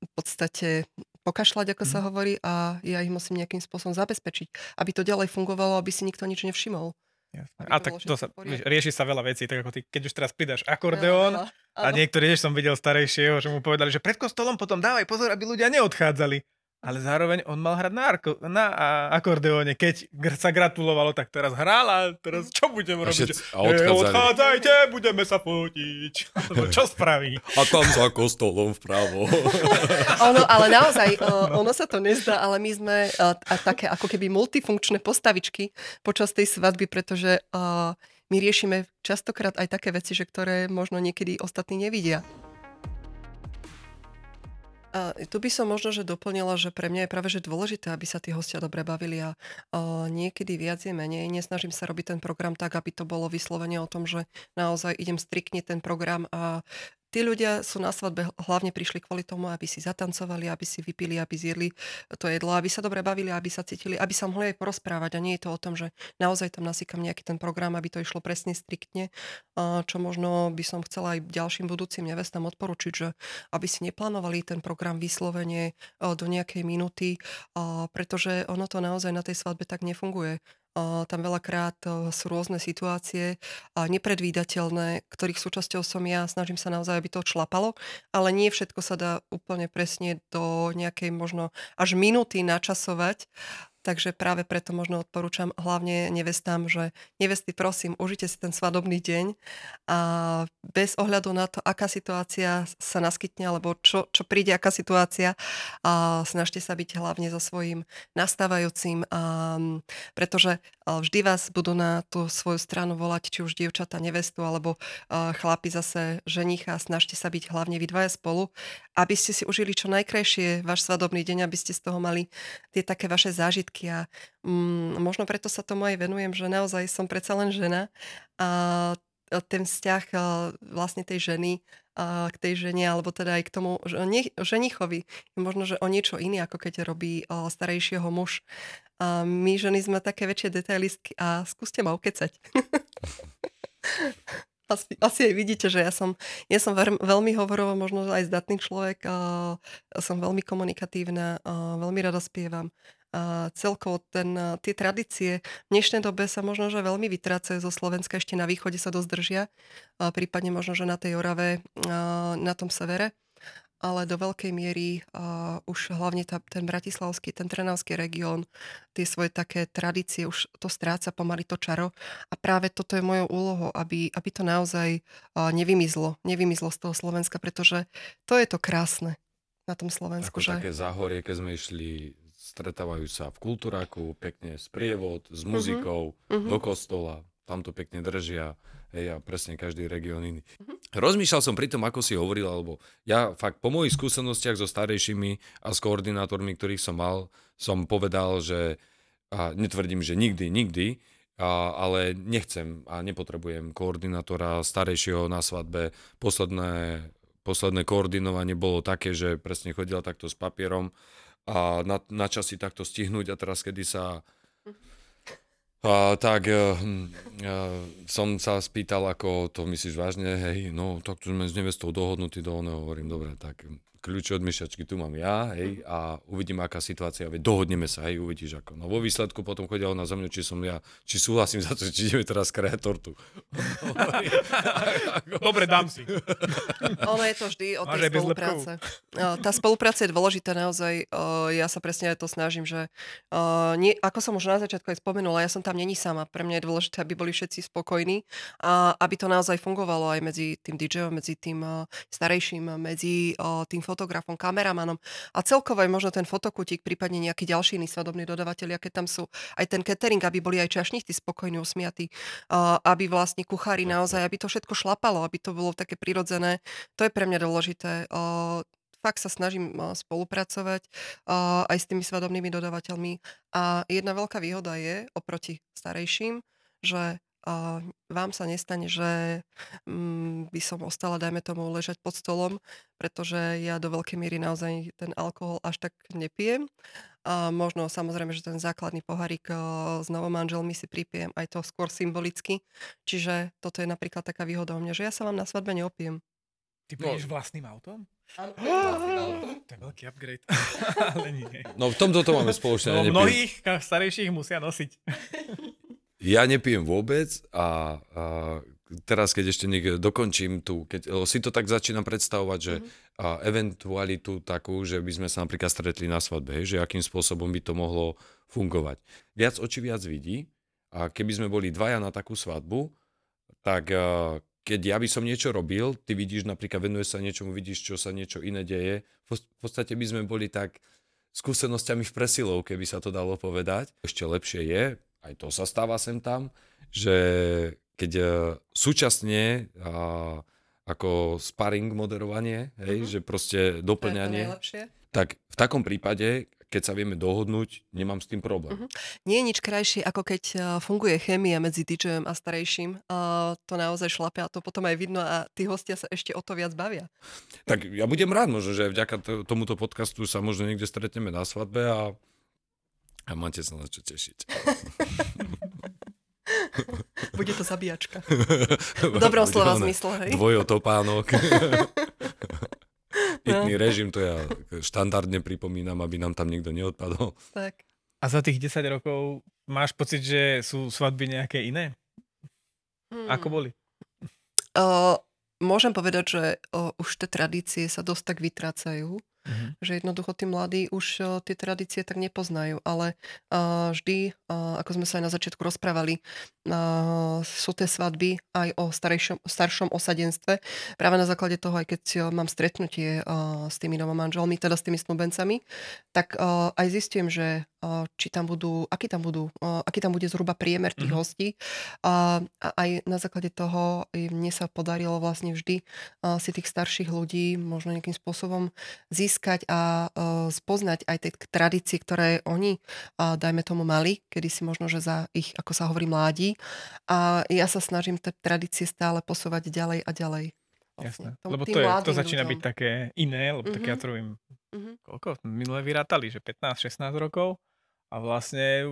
v podstate pokašľať, ako mm. sa hovorí, a ja ich musím nejakým spôsobom zabezpečiť, aby to ďalej fungovalo, aby si nikto nič nevšimol. Jasne. A tak to sa, rieši sa veľa vecí, tak ako ty, keď už teraz pridáš akordeón a niektorí, som videl starejšieho, že mu povedali, že pred kostolom potom dávaj pozor, aby ľudia neodchádzali ale zároveň on mal hrať na, arko, na akordeóne. Keď sa gratulovalo, tak teraz hral a teraz čo budeme robiť? A odchádzali. odchádzajte, budeme sa fotiť. čo spraví? A tam za kostolom vpravo. ono, ale naozaj, ono sa to nezdá, ale my sme a, a také ako keby multifunkčné postavičky počas tej svadby, pretože a, my riešime častokrát aj také veci, že ktoré možno niekedy ostatní nevidia. A tu by som možno, že doplnila, že pre mňa je práve že dôležité, aby sa tí hostia dobre bavili a uh, niekedy viac je menej. Nesnažím sa robiť ten program tak, aby to bolo vyslovene o tom, že naozaj idem striktne ten program a tí ľudia sú na svadbe hlavne prišli kvôli tomu, aby si zatancovali, aby si vypili, aby zjedli to jedlo, aby sa dobre bavili, aby sa cítili, aby sa mohli aj porozprávať. A nie je to o tom, že naozaj tam nasýkam nejaký ten program, aby to išlo presne striktne, čo možno by som chcela aj ďalším budúcim nevestám odporučiť, že aby si neplánovali ten program vyslovene do nejakej minúty, pretože ono to naozaj na tej svadbe tak nefunguje tam veľakrát sú rôzne situácie nepredvídateľné, ktorých súčasťou som ja. Snažím sa naozaj, aby to člapalo, ale nie všetko sa dá úplne presne do nejakej možno až minúty načasovať. Takže práve preto možno odporúčam hlavne nevestám, že nevesty prosím, užite si ten svadobný deň a bez ohľadu na to, aká situácia sa naskytne, alebo čo, čo príde, aká situácia, a snažte sa byť hlavne so svojím nastávajúcim, a, pretože vždy vás budú na tú svoju stranu volať, či už dievčata, nevestu, alebo chlapi zase ženicha, snažte sa byť hlavne vy dvaja spolu, aby ste si užili čo najkrajšie váš svadobný deň, aby ste z toho mali tie také vaše zážitky. A mm, možno preto sa tomu aj venujem, že naozaj som predsa len žena. A ten vzťah vlastne tej ženy k tej žene, alebo teda aj k tomu ženichovi možno, že o niečo iný, ako keď robí starejšieho muž. My ženy sme také väčšie detailistky a skúste ma ukecať. asi, asi aj vidíte, že ja som, ja som veľmi hovorovo, možno aj zdatný človek, a som veľmi komunikatívna, a veľmi rada spievam celkovo ten, tie tradície v dnešnej dobe sa možno, že veľmi vytrácajú zo Slovenska, ešte na východe sa dosť držia, prípadne možno, že na tej Orave, na tom severe. ale do veľkej miery uh, už hlavne tá, ten bratislavský, ten trenavský región, tie svoje také tradície, už to stráca pomaly to čaro. A práve toto je mojou úlohou, aby, aby to naozaj uh, nevymizlo, nevymizlo z toho Slovenska, pretože to je to krásne na tom Slovensku. Ako že... také záhorie, keď sme išli, stretávajú sa v kultúraku, pekne sprievod, s mhm. muzikou, uh-huh. do kostola, tam to pekne držia Hej, a presne každý región iný. Uh-huh. Rozmýšľal som pri tom, ako si hovoril, alebo ja fakt po mojich skúsenostiach so starejšími a s koordinátormi, ktorých som mal, som povedal, že a netvrdím, že nikdy, nikdy, a, ale nechcem a nepotrebujem koordinátora starejšieho na svadbe. Posledné, posledné koordinovanie bolo také, že presne chodila takto s papierom a na, na časy takto stihnúť a teraz, kedy sa a, tak uh, uh, som sa spýtal, ako to myslíš vážne, hej, no tak tu sme s nevestou dohodnutí do oného, hovorím, dobre, tak kľúče od myšačky tu mám ja, hej, a uvidím, aká situácia, veď dohodneme sa, hej, uvidíš ako. No vo výsledku potom chodia ona za mňa, či som ja, či súhlasím za to, či ideme teraz krajať tortu. Dobre, dám si. Ono je to vždy o tej spolupráce. Tá spolupráca je dôležitá naozaj. Ja sa presne aj to snažím, že nie, ako som už na začiatku aj spomenula, ja som tam není sama. Pre mňa je dôležité, aby boli všetci spokojní a aby to naozaj fungovalo aj medzi tým DJom, medzi tým starejším, medzi tým fotografom, kameramanom a celkovo aj možno ten fotokutík, prípadne nejaký ďalší iný svadobný dodavateľ, keď tam sú aj ten catering, aby boli aj čašníci spokojní, usmiatí, aby vlastne kuchári naozaj, aby to všetko šlapalo, aby to bolo také prirodzené. To je pre mňa dôležité fakt sa snažím spolupracovať aj s tými svadobnými dodavateľmi. A jedna veľká výhoda je oproti starejším, že a vám sa nestane, že mm, by som ostala, dajme tomu, ležať pod stolom, pretože ja do veľkej miery naozaj ten alkohol až tak nepijem. A možno samozrejme, že ten základný pohárik s novomanželmi si pripijem aj to skôr symbolicky. Čiže toto je napríklad taká výhoda o mňa, že ja sa vám na svadbe neopijem. Ty prídeš no. vlastným autom? Áno, to je veľký upgrade. Ale nie. No v tomto to máme spoločné. No, mnohých starejších musia nosiť. Ja nepijem vôbec a, a teraz, keď ešte niekde dokončím tu, keď si to tak začínam predstavovať, že mm-hmm. a eventualitu takú, že by sme sa napríklad stretli na svadbe, že akým spôsobom by to mohlo fungovať. Viac oči viac vidí a keby sme boli dvaja na takú svadbu, tak keď ja by som niečo robil, ty vidíš napríklad, venuješ sa niečomu, vidíš, čo sa niečo iné deje, v podstate by sme boli tak skúsenosťami v presilov, keby sa to dalo povedať. Ešte lepšie je, aj to sa stáva sem tam, že keď uh, súčasne ako sparring moderovanie, hej, uh-huh. že proste doplňanie, tak v takom prípade, keď sa vieme dohodnúť, nemám s tým problém. Uh-huh. Nie je nič krajšie, ako keď uh, funguje chémia medzi DJom a starejším. Uh, to naozaj šlape a to potom aj vidno a tí hostia sa ešte o to viac bavia. Tak ja budem rád možno, že vďaka tomuto podcastu sa možno niekde stretneme na svadbe a a máte sa na čo tešiť. Bude to zabíjačka. V dobrom slova zmysle, hej. Dvojotopánok. Pitný no. režim, to ja štandardne pripomínam, aby nám tam nikto neodpadol. Tak. A za tých 10 rokov máš pocit, že sú svadby nejaké iné? Hmm. Ako boli? Uh, môžem povedať, že uh, už tie tradície sa dosť tak vytrácajú. Mm-hmm. Že jednoducho tí mladí už uh, tie tradície tak nepoznajú, ale uh, vždy, uh, ako sme sa aj na začiatku rozprávali, sú tie svadby aj o starejšom, staršom osadenstve. Práve na základe toho, aj keď mám stretnutie s tými novomanželmi, teda s tými snúbencami, tak aj zistím, že či tam budú, aký tam budú, aký tam bude zhruba priemer tých mm-hmm. hostí. A aj na základe toho mne sa podarilo vlastne vždy si tých starších ľudí možno nejakým spôsobom získať a spoznať aj tie tradície, ktoré oni, dajme tomu, mali, kedy si možno, že za ich, ako sa hovorí, mládí. A ja sa snažím tie tradície stále posúvať ďalej a ďalej. Vlastne. Jasné. Lebo to, je, to začína ľuďom. byť také iné, lebo mm-hmm. tak ja mhm. to robím, mm-hmm. koľko? Minule vyrátali, že 15-16 rokov a vlastne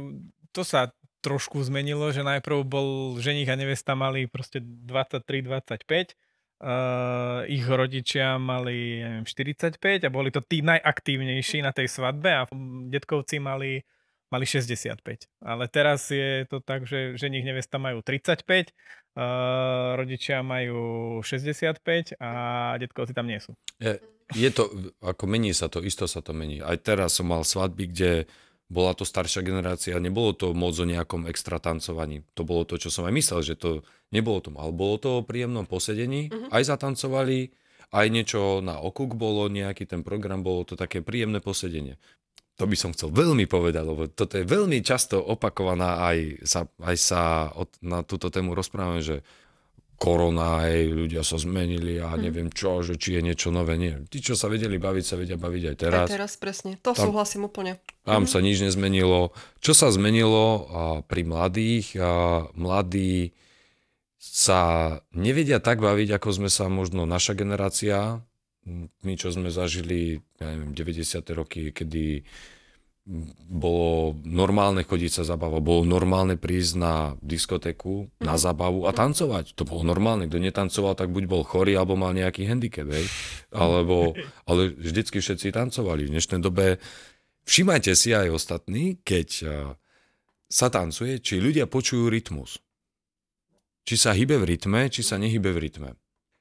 to sa trošku zmenilo, že najprv bol ženich a nevesta mali proste 23-25 Uh, ich rodičia mali neviem, 45 a boli to tí najaktívnejší na tej svadbe a detkovci mali mali 65. Ale teraz je to tak, že ženich nevesta majú 35, uh, rodičia majú 65 a detkovci tam nie sú. Je, je to, ako mení sa to, isto sa to mení. Aj teraz som mal svadby, kde bola to staršia generácia, nebolo to moc o nejakom extra tancovaní. To bolo to, čo som aj myslel, že to nebolo to, ale bolo to o príjemnom posedení, uh-huh. aj zatancovali, aj niečo na okuk bolo, nejaký ten program, bolo to také príjemné posedenie. To by som chcel veľmi povedať, lebo toto je veľmi často opakovaná, aj sa, aj sa od, na túto tému rozprávame, že korona, aj ľudia sa zmenili a hm. neviem čo, že či je niečo nové. Nie. Tí, čo sa vedeli baviť, sa vedia baviť aj teraz. Aj teraz, presne. To tam, súhlasím úplne. Tam mhm. sa nič nezmenilo. Čo sa zmenilo a pri mladých? A mladí sa nevedia tak baviť, ako sme sa možno naša generácia my, čo sme zažili, ja neviem, 90. roky, kedy bolo normálne chodiť sa zabavať, bolo normálne prísť na diskotéku, na mhm. zabavu a tancovať. To bolo normálne. Kto netancoval, tak buď bol chorý, alebo mal nejaký handicap, hej? Alebo, ale vždycky všetci tancovali. V dnešnej dobe všimajte si aj ostatní, keď sa tancuje, či ľudia počujú rytmus. Či sa hýbe v rytme, či sa nehybe v rytme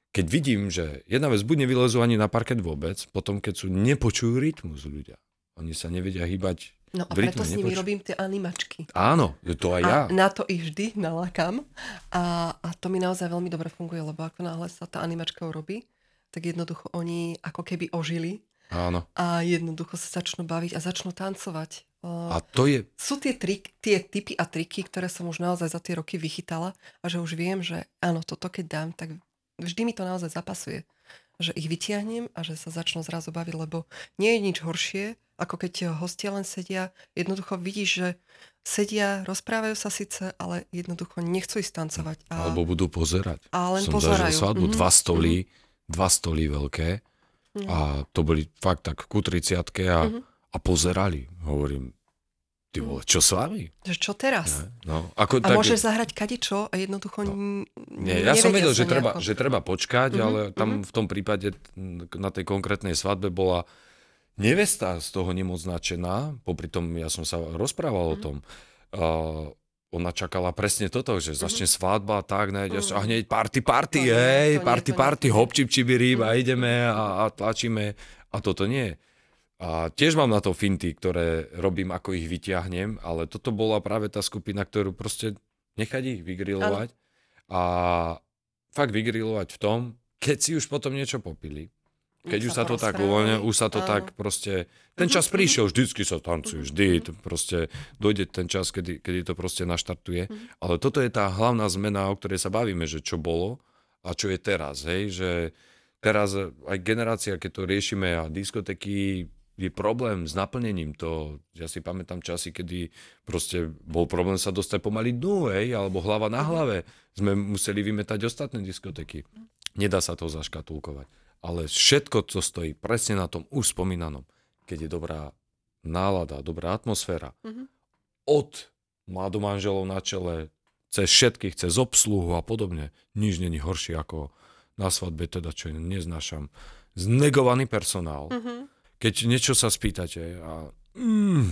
keď vidím, že jedna vec buď nevylezú ani na parket vôbec, potom keď sú nepočujú rytmus ľudia. Oni sa nevedia hýbať No a preto s nimi robím tie animačky. Áno, to aj ja. A na to ich vždy nalakám. A, a to mi naozaj veľmi dobre funguje, lebo ako náhle sa tá animačka urobí, tak jednoducho oni ako keby ožili. Áno. A jednoducho sa začnú baviť a začnú tancovať. A to je... Sú tie, trik, tie typy a triky, ktoré som už naozaj za tie roky vychytala a že už viem, že áno, toto keď dám, tak vždy mi to naozaj zapasuje. Že ich vytiahnem a že sa začnú zrazu baviť, lebo nie je nič horšie, ako keď hostia len sedia. Jednoducho vidíš, že sedia, rozprávajú sa síce, ale jednoducho nechcú ísť tancovať. A... Alebo budú pozerať. A len Som pozerajú. svadbu, mm-hmm. dva stoly, mm-hmm. dva stoly veľké mm-hmm. a to boli fakt tak ku 30 a, mm-hmm. a pozerali. Hovorím, Ty vole, čo s vami? Čo teraz? No, ako, a tak... môžeš zahrať kadečo a jednoducho no. Nie, ja som vedel, že treba, že treba počkať, uh-huh, ale tam uh-huh. v tom prípade na tej konkrétnej svadbe bola nevesta z toho nemoc značená, popri tom ja som sa rozprával uh-huh. o tom. Uh, ona čakala presne toto, že začne uh-huh. svadba tak, ne, uh-huh. a hneď party, party, hej, party, party, hop, čip, čibiri, uh-huh. a ideme a, a tlačíme. A toto nie. A tiež mám na to finty, ktoré robím, ako ich vyťahnem, ale toto bola práve tá skupina, ktorú proste nechať ich vygrilovať. A fakt vygrilovať v tom, keď si už potom niečo popili, keď už sa, to tak uvoľne, už sa to tak proste... Ten čas prišiel, vždycky sa tancuje, vždy. Proste dojde ten čas, kedy, kedy to proste naštartuje. Mhm. Ale toto je tá hlavná zmena, o ktorej sa bavíme, že čo bolo a čo je teraz. Hej? Že teraz aj generácia, keď to riešime a diskotéky je problém s naplnením. To, ja si pamätám časy, kedy proste bol problém sa dostať pomaly dnu, hej, alebo hlava na hlave. Sme museli vymetať ostatné diskotéky. Nedá sa to zaškatulkovať. Ale všetko, co stojí presne na tom už spomínanom, keď je dobrá nálada, dobrá atmosféra, mm-hmm. od mladomanželov na čele, cez všetkých, cez obsluhu a podobne, nič není horšie ako na svadbe, teda čo neznášam. Znegovaný personál. Mm-hmm keď niečo sa spýtate a, mm,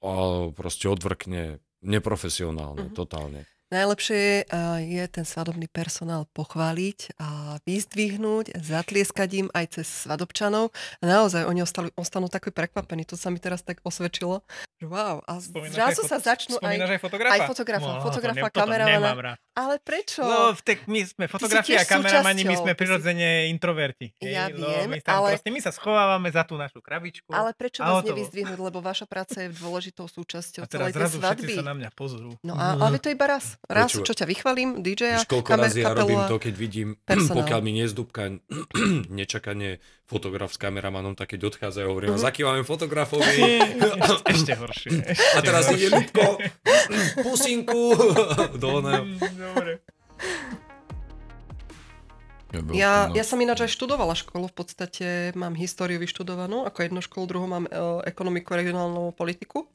a proste odvrkne neprofesionálne, mm-hmm. totálne. Najlepšie je ten svadobný personál pochváliť a vyzdvihnúť, zatlieskať im aj cez svadobčanov. A naozaj oni ostali, ostanú taký prekvapení. To sa mi teraz tak osvedčilo. Wow. A zrazu sa začnú aj, aj fotografa. Aj fotografa, no, fotografa, kameramana. Ale prečo? No, tak my sme fotografi a kameramani, my sme prirodzene introverti. Ja Hej, viem, my ale... Proste my sa schovávame za tú našu krabičku. Ale prečo vás nevyzdvihnúť, lebo vaša práca je dôležitou súčasťou celej tej svadby. sa na mňa pozrú. No a, ale to iba raz. Raz, Počúva. čo ťa vychvalím, DJ-a, koľko razy ja robím to, keď vidím, personál. pokiaľ mi nezdúbka nečakanie fotograf s kameramanom, tak keď odchádzajú, hovorím, uh-huh. zakývame fotografovi. ešte horšie. Ešte a teraz ide Ľubko, pusinku. Dobre. Ja, ja som ináč aj študovala školu, v podstate mám históriu vyštudovanú, ako jednu školu, druhú mám e, ekonomiku regionálnu politiku.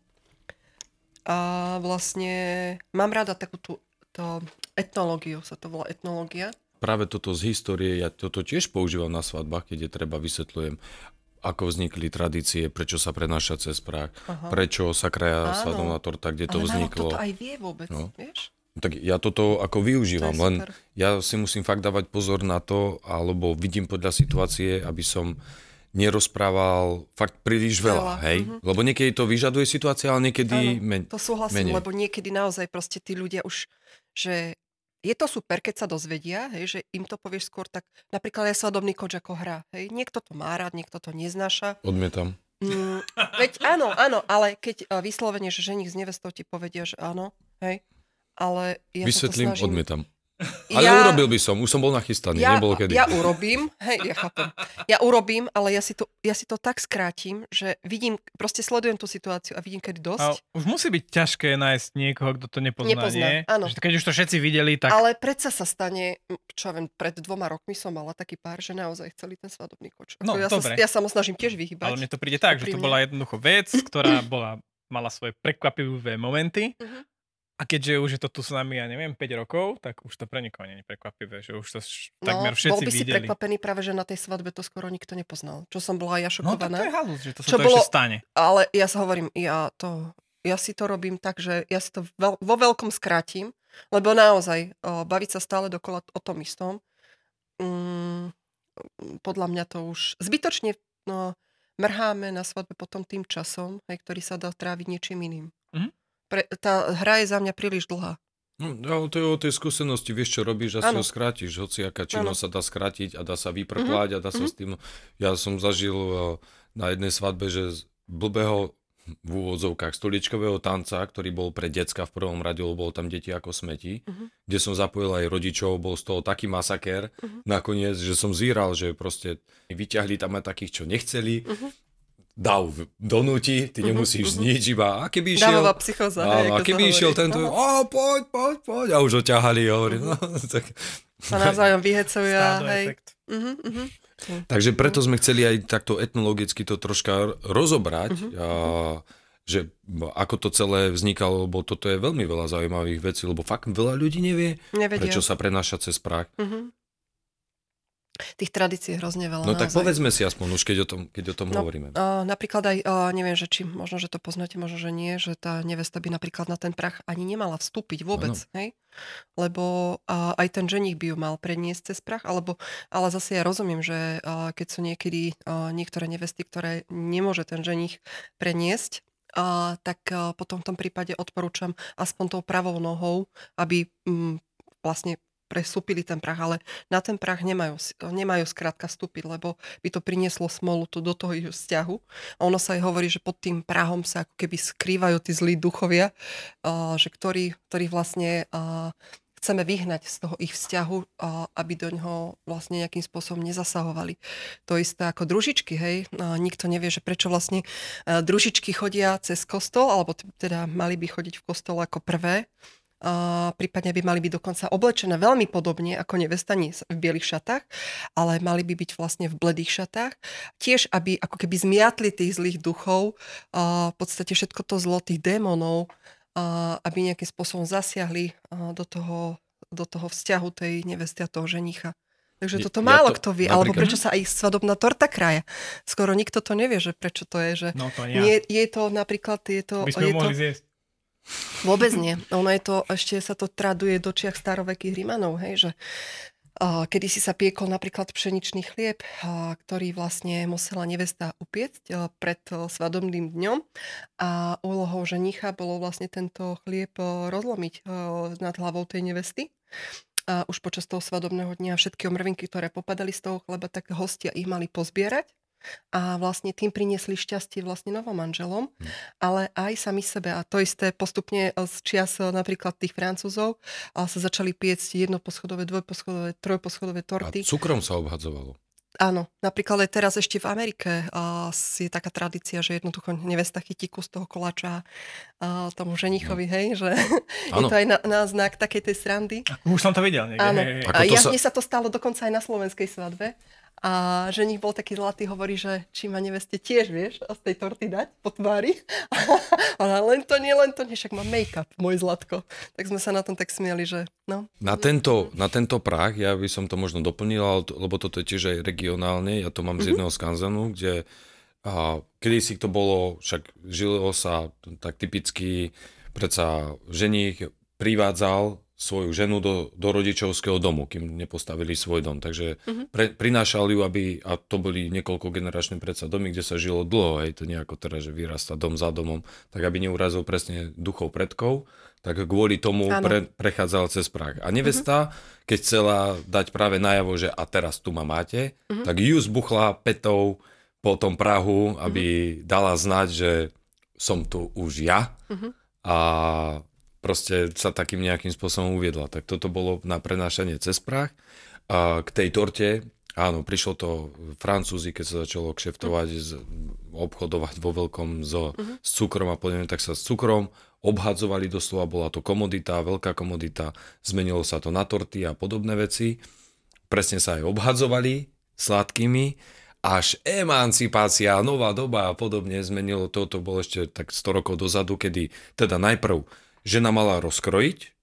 A vlastne mám rada takú tú to etnológiu, sa to volá etnológia. Práve toto z histórie, ja toto tiež používam na svadbách, keď je treba, vysvetľujem. ako vznikli tradície, prečo sa prenáša cez prach, prečo sa kraja svadobná torta, kde to Ale vzniklo. Ale toto aj vie vôbec, no. vieš? Tak ja toto ako využívam, to len ja si musím fakt dávať pozor na to, alebo vidím podľa situácie, aby som nerozprával fakt príliš veľa, veľa. hej? Mm-hmm. Lebo niekedy to vyžaduje situácia, ale niekedy men- To súhlasím, menej. lebo niekedy naozaj proste tí ľudia už, že je to super, keď sa dozvedia, hej, že im to povieš skôr tak, napríklad ja svadobný koč ako hra, hej, niekto to má rád, niekto to neznáša. Odmietam. Mm, veď áno, áno, ale keď vyslovene, že ženich s nevestou ti povedia, že áno, hej, ale ja Vysvetlím, snažím... odmietam. Ale ja, urobil by som, už som bol nachystaný, ja, nebolo kedy. Ja urobím, hej, ja chápem. Ja urobím, ale ja si, to, ja si to tak skrátim, že vidím, proste sledujem tú situáciu a vidím, kedy dosť. A už musí byť ťažké nájsť niekoho, kto to nepozná, nepozná nie? Áno. Že keď už to všetci videli, tak... Ale predsa sa stane, čo ja viem, pred dvoma rokmi som mala taký pár, že naozaj chceli ten svadobný koč. No, ja, dobre. Sa, ja sa mu snažím tiež vyhybať. Ale mne to príde tak, že to bola jednoducho vec, ktorá bola mala svoje prekvapivé momenty uh-huh. A keďže už je to tu s nami, ja neviem, 5 rokov, tak už to pre nikoho nie je prekvapivé, že už to š- no, takmer všetci bol by videli. si prekvapený práve, že na tej svadbe to skoro nikto nepoznal. Čo som bola ja šokovaná. No to je halus, že to sa to bolo, ešte stane. Ale ja sa hovorím, ja, to, ja si to robím tak, že ja si to veľ, vo veľkom skrátim, lebo naozaj o, baviť sa stále dokola o tom istom, mm, podľa mňa to už zbytočne no, mrháme na svadbe potom tým časom, hej, ktorý sa dá tráviť niečím iným. Pre, tá hra je za mňa príliš dlhá. No, to je o tej skúsenosti, vieš, čo robíš a si ho skrátiš. Hoci aká činnosť sa dá skrátiť a dá sa vyprplať mm-hmm. a dá sa mm-hmm. s tým... Ja som zažil eh, na jednej svadbe, že z blbého v úvodzovkách stoličkového tanca, ktorý bol pre decka v prvom rade, lebo bol tam deti ako smeti, uh-huh. kde som zapojil aj rodičov, bol z toho taký masaker uh-huh. nakoniec, že som zíral, že proste vyťahli tam aj takých, čo nechceli, uh-huh dav donúti, ty mhm, nemusíš uh-huh, nič, iba a keby išiel... Dávová psychoza. Áno, a keby išiel tento, a poď, poď, poď, a už ho ťahali, hovorí, uh-huh. no, tak... Sa navzájom vyhecujú a hej. Uh-huh, uh-huh. Takže preto sme chceli aj takto etnologicky to troška rozobrať, uh-huh. a, že ako to celé vznikalo, lebo toto je veľmi veľa zaujímavých vecí, lebo fakt veľa ľudí nevie, Nevedia. prečo sa prenáša cez prach. Uh-huh. Tých tradícií je hrozne veľa. No naozaj. tak povedzme si aspoň už, keď o tom, keď o tom no, hovoríme. Uh, napríklad aj, uh, neviem, že či možno, že to poznáte, možno, že nie, že tá nevesta by napríklad na ten prach ani nemala vstúpiť vôbec, ano. hej? Lebo uh, aj ten ženich by ju mal preniesť cez prach, alebo, ale zase ja rozumiem, že uh, keď sú niekedy uh, niektoré nevesty, ktoré nemôže ten ženich preniesť, uh, tak uh, potom v tom prípade odporúčam aspoň tou pravou nohou, aby um, vlastne presúpili ten prach, ale na ten prach nemajú, nemajú skrátka vstúpiť, lebo by to prinieslo smolu to do toho ich vzťahu. A ono sa aj hovorí, že pod tým prahom sa ako keby skrývajú tí zlí duchovia, že ktorí, ktorí vlastne chceme vyhnať z toho ich vzťahu, aby do ňoho vlastne nejakým spôsobom nezasahovali. To isté ako družičky, hej. Nikto nevie, že prečo vlastne družičky chodia cez kostol, alebo teda mali by chodiť v kostole ako prvé, prípadne by mali byť dokonca oblečené veľmi podobne ako nevesta, nie v bielých šatách, ale mali by byť vlastne v bledých šatách. Tiež, aby ako keby zmiatli tých zlých duchov, uh, v podstate všetko to zlo tých démonov, uh, aby nejakým spôsobom zasiahli do, toho, do toho vzťahu tej nevesty a toho ženicha. Takže toto ja málo to, kto vie, napríklad... alebo prečo sa aj svadobná torta kraja. Skoro nikto to nevie, že prečo to je, že no to nie, je to napríklad... Je to, by sme je mohli to, zjesť. Vôbec nie. Ono je to, ešte sa to traduje do čiach starovekých Rímanov, hej, že Kedy si sa piekol napríklad pšeničný chlieb, ktorý vlastne musela nevesta upiecť pred svadobným dňom a úlohou ženicha bolo vlastne tento chlieb rozlomiť nad hlavou tej nevesty. A už počas toho svadobného dňa všetky omrvinky, ktoré popadali z toho chleba, tak hostia ich mali pozbierať a vlastne tým priniesli šťastie vlastne novom manželom, hm. ale aj sami sebe. A to isté postupne z čias eh, napríklad tých Francúzov sa začali piecť jednoposchodové, dvojposchodové, trojposchodové torty. A cukrom sa obhadzovalo. Áno, napríklad aj teraz ešte v Amerike uh, je taká tradícia, že jednoducho nevesta chytí kus toho koláča uh, tomu ženichovi, no. hej, že je to aj na, na znak takej tej srandy. Už som to videl niekde. Áno, a jasne sa... sa to stalo dokonca aj na slovenskej svadbe. A ženich bol taký zlatý, hovorí, že či ma neveste tiež, vieš, z tej torty dať po tvári. Ale len to nie, len to nie, však má make-up, môj zlatko. Tak sme sa na tom tak smieli, že no. Na tento, na tento prach, ja by som to možno doplnil, lebo toto je tiež aj regionálne, ja to mám mm-hmm. z mhm. jedného skanzenu, kde A kedysi to bolo, však žilo sa tak typicky, predsa ženích privádzal svoju ženu do, do rodičovského domu, kým nepostavili svoj dom. Takže uh-huh. pre, prinášali ju, aby, a to boli niekoľko generačné predsa domy, kde sa žilo dlho, hej, to nejako teraz, že vyrasta dom za domom, tak aby neurazil presne duchov predkov, tak kvôli tomu pre, prechádzal cez prach. A nevesta, uh-huh. keď chcela dať práve najavo, že a teraz tu ma máte, uh-huh. tak ju zbuchla petou po tom Prahu, aby uh-huh. dala znať, že som tu už ja. Uh-huh. A proste sa takým nejakým spôsobom uviedla. Tak toto bolo na prenášanie cez prach. A k tej torte, áno, prišlo to Francúzi, keď sa začalo kšeftovať, z, obchodovať vo veľkom so, uh-huh. s cukrom a podobne, tak sa s cukrom obhadzovali doslova, bola to komodita, veľká komodita, zmenilo sa to na torty a podobné veci. Presne sa aj obhadzovali sladkými, až emancipácia, nová doba a podobne zmenilo to, to bolo ešte tak 100 rokov dozadu, kedy teda najprv žena mala rozkrojiť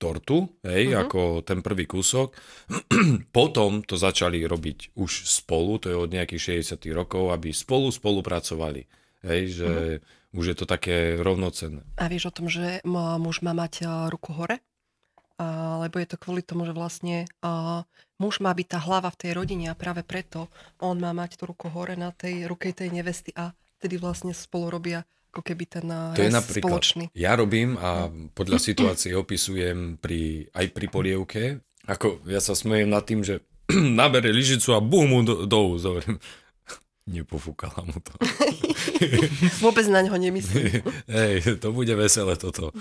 tortu, hej, uh-huh. ako ten prvý kúsok. Potom to začali robiť už spolu, to je od nejakých 60 rokov, aby spolu spolupracovali. Hej, že uh-huh. už je to také rovnocenné. A vieš o tom, že muž má mať ruku hore? A, lebo je to kvôli tomu, že vlastne a, muž má byť tá hlava v tej rodine a práve preto on má mať tú ruku hore na tej ruke tej nevesty a tedy vlastne spolu robia ako keby ten eh, to je napríklad, spoločný. Ja robím a podľa situácie opisujem pri, aj pri polievke. Ako ja sa smejem nad tým, že nabere lyžicu a bum mu do, do. Nepofúkala mu to. Vôbec na ňo nemyslím. Hej, to bude veselé toto.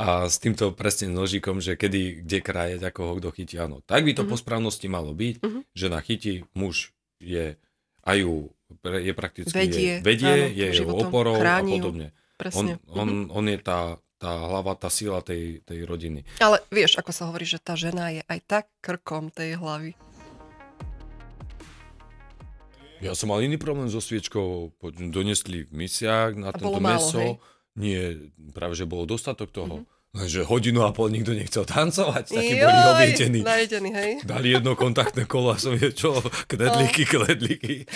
A s týmto presne nožikom, že kedy, kde krajať, ako ho kto chytí, áno. Tak by to uh-huh. po správnosti malo byť, uh-huh. že na chyti muž je aj ju je prakticky vedie, je, vedie áno, je jeho oporou a podobne. Presne. On, on, mm-hmm. on je tá, tá hlava, tá sila tej, tej rodiny. Ale vieš, ako sa hovorí, že tá žena je aj tak krkom tej hlavy. Ja som mal iný problém so sviečkou. Donesli v misiach na tento meso. Hej? Nie, práve že bolo dostatok toho. Mm-hmm. Lenže hodinu a pol nikto nechcel tancovať, takí boli obietení. Najedení, hej. Dali jedno kontaktné kolo a som je čo, kredlíky, kledlíky.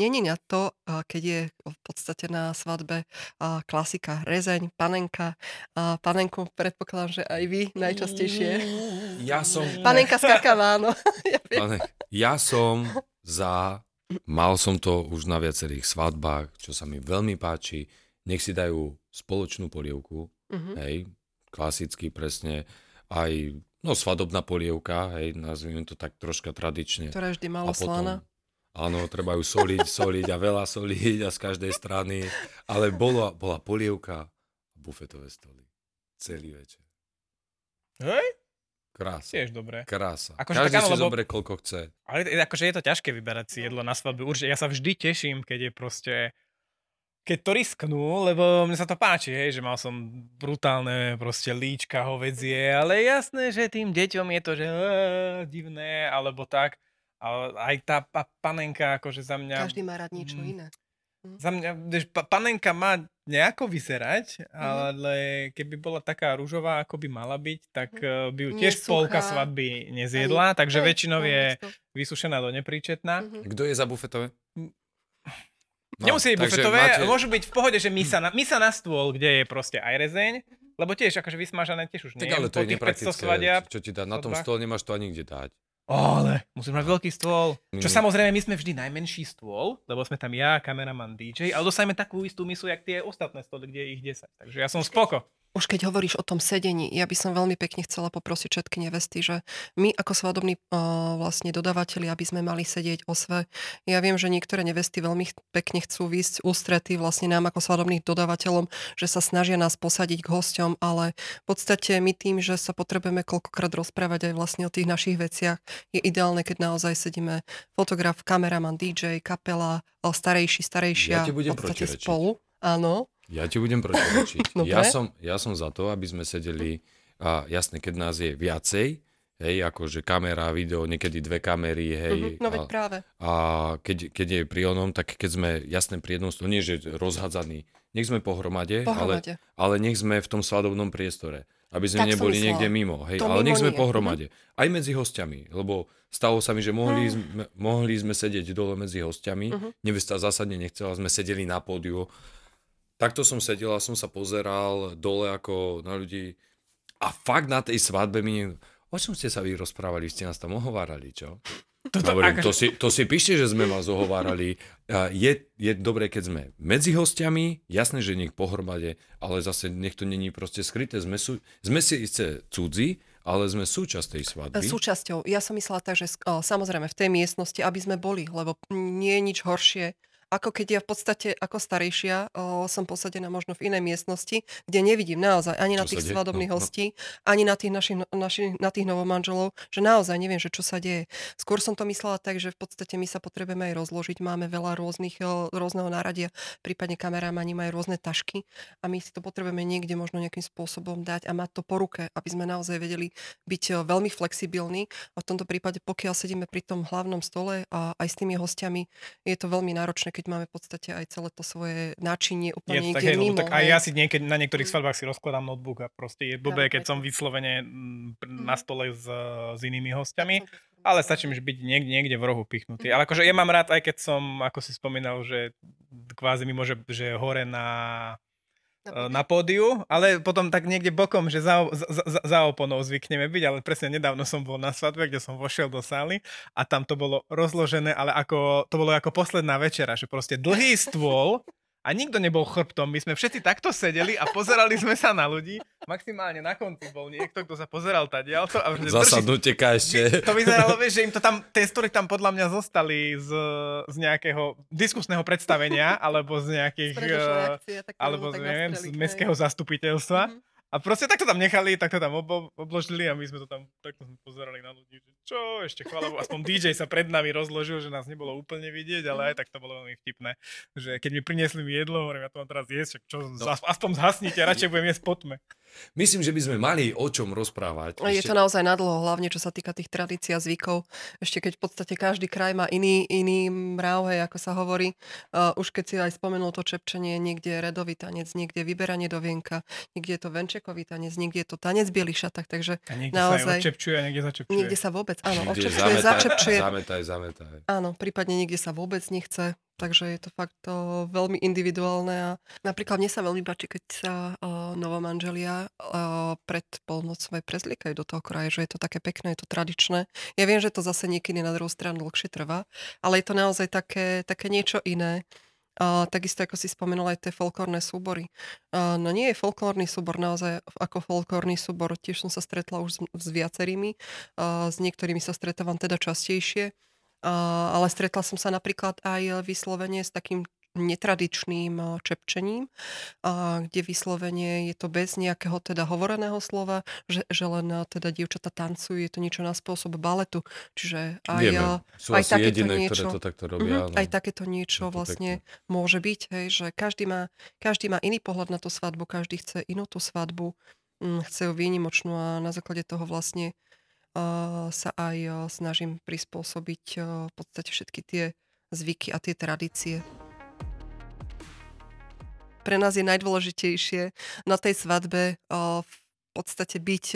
Nie, nie, nie, to, keď je v podstate na svadbe klasika rezeň, panenka. Panenku predpokladám, že aj vy najčastejšie. Ja som... Panenka z kakava, áno. Ja, ja som za... Mal som to už na viacerých svadbách, čo sa mi veľmi páči. Nech si dajú spoločnú polievku, uh-huh. hej, klasicky presne aj no, svadobná polievka, hej, nazvime to tak troška tradične. Ktorá vždy malo slana. Áno, treba ju soliť, soliť a veľa soliť a z každej strany. Ale bola, bola polievka a bufetové stoly. Celý večer. Hej? Krása. Tiež dobre. Krása. Akože Každý tak, si lebo... zoberie, koľko chce. Ale akože je to ťažké vyberať si jedlo na svadbu. Určite, ja sa vždy teším, keď je proste keď to risknú, lebo mne sa to páči, hej, že mal som brutálne proste líčka hovedzie, ale jasné, že tým deťom je to, že uh, divné, alebo tak. Ale aj tá pa, panenka, akože za mňa... Každý má rád niečo mm, iné. Hm. Za mňa, vieš, pa, panenka má nejako vyzerať, mm. ale keby bola taká rúžová, ako by mala byť, tak mm. by ju tiež Nesúcha. polka svadby nezjedla, Ani. takže väčšinou je vysušená do nepríčetná. Mm-hmm. Kto je za bufetové? No, Nemusí byť bufetové, máte... môžu byť v pohode, že misa na, misa na stôl, kde je proste aj rezeň, lebo tiež akože vysmažané tiež už nie. Tak ale to je nepraktické, čo ti dá, na tom stole nemáš to ani kde dať. Ale musím mať veľký stôl. Čo mm. samozrejme, my sme vždy najmenší stôl, lebo sme tam ja, kameraman, DJ, ale dostaneme takú istú misu, jak tie ostatné stoly, kde je ich 10. Takže ja som spoko už keď hovoríš o tom sedení, ja by som veľmi pekne chcela poprosiť všetky nevesty, že my ako svadobní uh, vlastne dodávateľi, aby sme mali sedieť o sve. Ja viem, že niektoré nevesty veľmi pekne chcú výsť ústrety vlastne nám ako svadobným dodávateľom, že sa snažia nás posadiť k hosťom, ale v podstate my tým, že sa potrebujeme koľkokrát rozprávať aj vlastne o tých našich veciach, je ideálne, keď naozaj sedíme fotograf, kameraman, DJ, kapela, starejší, starejšia, ja v podstate spolu. Áno. Ja ti budem protirečiť. ja, som, ja som za to, aby sme sedeli, a jasne, keď nás je viacej, hej, akože kamera, video, niekedy dve kamery, hej. Uh-huh, no veď práve. A keď, keď je pri onom, tak keď sme jasne pri jednom nie že rozhadzaní, nech sme pohromade, pohromade. Ale, ale nech sme v tom svadobnom priestore. Aby sme tak neboli niekde mimo. Hej, to ale nech sme nie. pohromade. Mm-hmm. Aj medzi hostiami, lebo stalo sa mi, že mohli, mm. sme, mohli sme sedieť dole medzi hostiami. Mm-hmm. Nevesta zásadne nechcela, sme sedeli na pódiu. Takto som sedel a som sa pozeral dole ako na ľudí. A fakt na tej svadbe mi... O čom ste sa vy rozprávali? Ste nás tam ohovárali, čo? Toto, Hovorím, to, si, to si píšte, že sme vás ohovárali. Je, je dobré, keď sme medzi hostiami, jasné, že nech pohromade, ale zase nech to není proste skryté. Sme, sú, sme si isté cudzí, ale sme súčasť tej svadby. Súčasťou. Ja som myslela tak, že samozrejme v tej miestnosti, aby sme boli, lebo nie je nič horšie, ako keď ja v podstate ako starejšia o, som posadená možno v inej miestnosti, kde nevidím naozaj ani čo na tých svadobných no, no. hostí, ani na tých našich, naši, na tých novomanželov, že naozaj neviem, že čo sa deje. Skôr som to myslela tak, že v podstate my sa potrebujeme aj rozložiť, máme veľa rôznych, rôzneho náradia, prípadne kameramani majú rôzne tašky a my si to potrebujeme niekde možno nejakým spôsobom dať a mať to po ruke, aby sme naozaj vedeli byť veľmi flexibilní. A v tomto prípade, pokiaľ sedíme pri tom hlavnom stole a aj s tými hostiami, je to veľmi náročné, keď máme v podstate aj celé to svoje náčinie úplne je niekde tak, mimo. tak aj ja si niekedy na niektorých mm. svadbách si rozkladám notebook a proste je blbé, keď som vyslovene mm, na stole s, s inými hostiami. Ale stačí mi byť niekde, niekde v rohu pichnutý. Mm. Ale akože ja mám rád, aj keď som, ako si spomínal, že kvázi mi môže, že hore na na, na pódiu, ale potom tak niekde bokom, že za, za, za, za oponou zvykneme byť, ale presne nedávno som bol na svadbe, kde som vošiel do sály a tam to bolo rozložené, ale ako, to bolo ako posledná večera, že proste dlhý stôl a nikto nebol chrbtom. My sme všetci takto sedeli a pozerali sme sa na ľudí. Maximálne na konci bol niekto, kto sa pozeral tadiaľto. A Zasadnutie ešte. To vyzeralo, vieš, že im to tam, tie story tam podľa mňa zostali z, z nejakého diskusného predstavenia, alebo z nejakých, eh, akcie, alebo z, neviem, z mestského zastupiteľstva. Mm-hmm. A proste takto tam nechali, takto tam ob- obložili a my sme to tam takto sme pozerali na ľudí, že čo, ešte chvála aspoň DJ sa pred nami rozložil, že nás nebolo úplne vidieť, ale aj tak to bolo veľmi vtipné, že keď mi priniesli mi jedlo, hovorím, ja to mám teraz jesť, čo, no. aspoň zhasnite, radšej budem jesť potme. Myslím, že by sme mali o čom rozprávať. Je Ešte... to naozaj nadlho, hlavne čo sa týka tých tradícií a zvykov. Ešte keď v podstate každý kraj má iný, iný mrav, hej, ako sa hovorí. Uh, už keď si aj spomenul to čepčenie, niekde je redový tanec, niekde vyberanie do vienka, niekde je to venčekový tanec, niekde je to tanec v bielých šatách, takže a niekde naozaj... sa odčepčuje a niekde začepčuje. Niekde sa vôbec, áno, odčepčuje, začepčuje. Zametaj, zametaj. Áno, prípadne niekde sa vôbec nechce. Takže je to fakt to veľmi individuálne a napríklad mne sa veľmi páči, keď sa uh, novomanželia uh, pred polnocou aj prezliekajú do toho kraja, že je to také pekné, je to tradičné. Ja viem, že to zase niekedy na druhú stranu dlhšie trvá, ale je to naozaj také, také niečo iné. Uh, takisto ako si spomenul aj tie folklórne súbory. Uh, no nie je folklórny súbor naozaj ako folklórny súbor. Tiež som sa stretla už s, s viacerými. Uh, s niektorými sa stretávam teda častejšie ale stretla som sa napríklad aj vyslovene s takým netradičným čepčením, kde vyslovene je to bez nejakého teda hovoreného slova, že, že len teda dievčata tancujú, je to niečo na spôsob baletu. Čiže aj, Vieme, sú aj takéto jediné, niečo, ktoré to takto robia. Uh-huh, aj takéto niečo vlastne pekne. môže byť, hej, že každý má, každý má iný pohľad na tú svadbu, každý chce inú tú svadbu, mm, chce ju výnimočnú a na základe toho vlastne sa aj snažím prispôsobiť v podstate všetky tie zvyky a tie tradície. Pre nás je najdôležitejšie na tej svadbe v podstate byť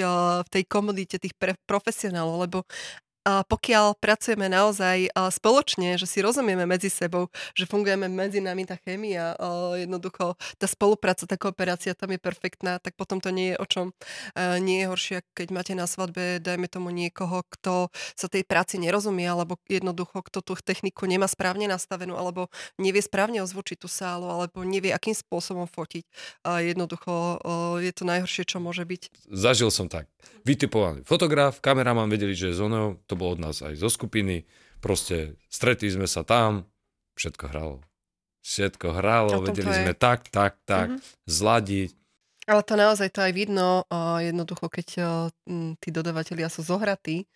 v tej komunite tých profesionálov, lebo pokiaľ pracujeme naozaj spoločne, že si rozumieme medzi sebou, že fungujeme medzi nami tá chémia, jednoducho tá spolupráca, tá kooperácia tam je perfektná, tak potom to nie je o čom. Nie je horšie, keď máte na svadbe, dajme tomu niekoho, kto sa tej práci nerozumie, alebo jednoducho, kto tú techniku nemá správne nastavenú, alebo nevie správne ozvučiť tú sálu, alebo nevie, akým spôsobom fotiť. Jednoducho je to najhoršie, čo môže byť. Zažil som tak. Vytipovaný fotograf, kameraman vedeli, že je zónou, to bolo od nás aj zo skupiny. Proste stretli sme sa tam, všetko hralo. Všetko hralo, vedeli sme tak, tak, tak, mm-hmm. zladiť ale to naozaj to aj vidno, jednoducho, keď tí dodavatelia sú zohratí.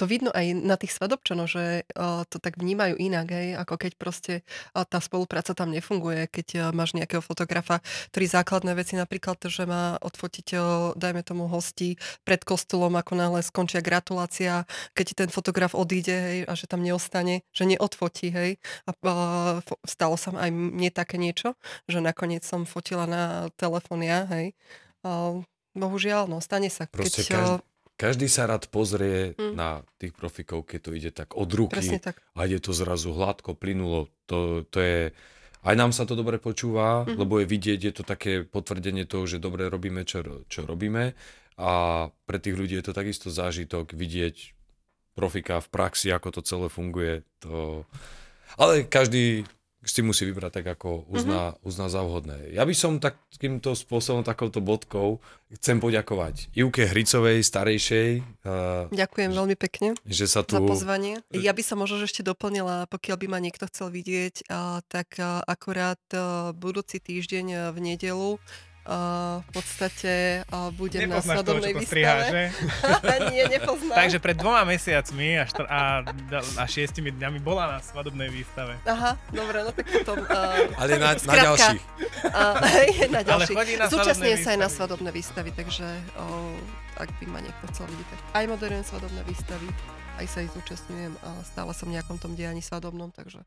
To vidno aj na tých svadobčanov, že to tak vnímajú inak, hej, ako keď proste tá spolupráca tam nefunguje, keď máš nejakého fotografa, ktorý základné veci napríklad, že má odfotiť, dajme tomu hosti pred kostolom, ako náhle skončia gratulácia, keď ten fotograf odíde, hej, a že tam neostane, že neodfotí, hej. A stalo sa aj mne také niečo, že nakoniec som fotila na telefón ja, hej. Bohužiaľ, no stane sa. Proste keď, každý, každý sa rád pozrie mm. na tých profikov, keď to ide tak od ruky tak. a ide to zrazu hladko, plynulo. To, to je... Aj nám sa to dobre počúva, mm lebo je vidieť, je to také potvrdenie toho, že dobre robíme, čo, čo robíme. A pre tých ľudí je to takisto zážitok vidieť profika v praxi, ako to celé funguje. To... Ale každý si musí vybrať tak, ako uzná, mm-hmm. uzná za vhodné. Ja by som takýmto spôsobom, takouto bodkou chcem poďakovať Ivke Hricovej, starejšej. Ďakujem uh, veľmi pekne že sa tu... za pozvanie. Ja by som možno ešte doplnila, pokiaľ by ma niekto chcel vidieť, uh, tak uh, akurát uh, budúci týždeň v nedelu Uh, v podstate uh, budem Nepoznáš na svadobnej toho, výstave. Nie, nepoznám. Takže pred dvoma mesiacmi a, štr- a, a šiestimi dňami bola na svadobnej výstave. Aha, dobre, no tak potom... Uh, Ale na, skrátka, na ďalších. Uh, na ďalších. Ale Zúčastňujem sa aj na svadobné výstavy, takže uh, ak by ma niekto chcel vidieť, tak aj moderujem svadobné výstavy, aj sa ich zúčastňujem a stále som v nejakom tom dianí svadobnom, takže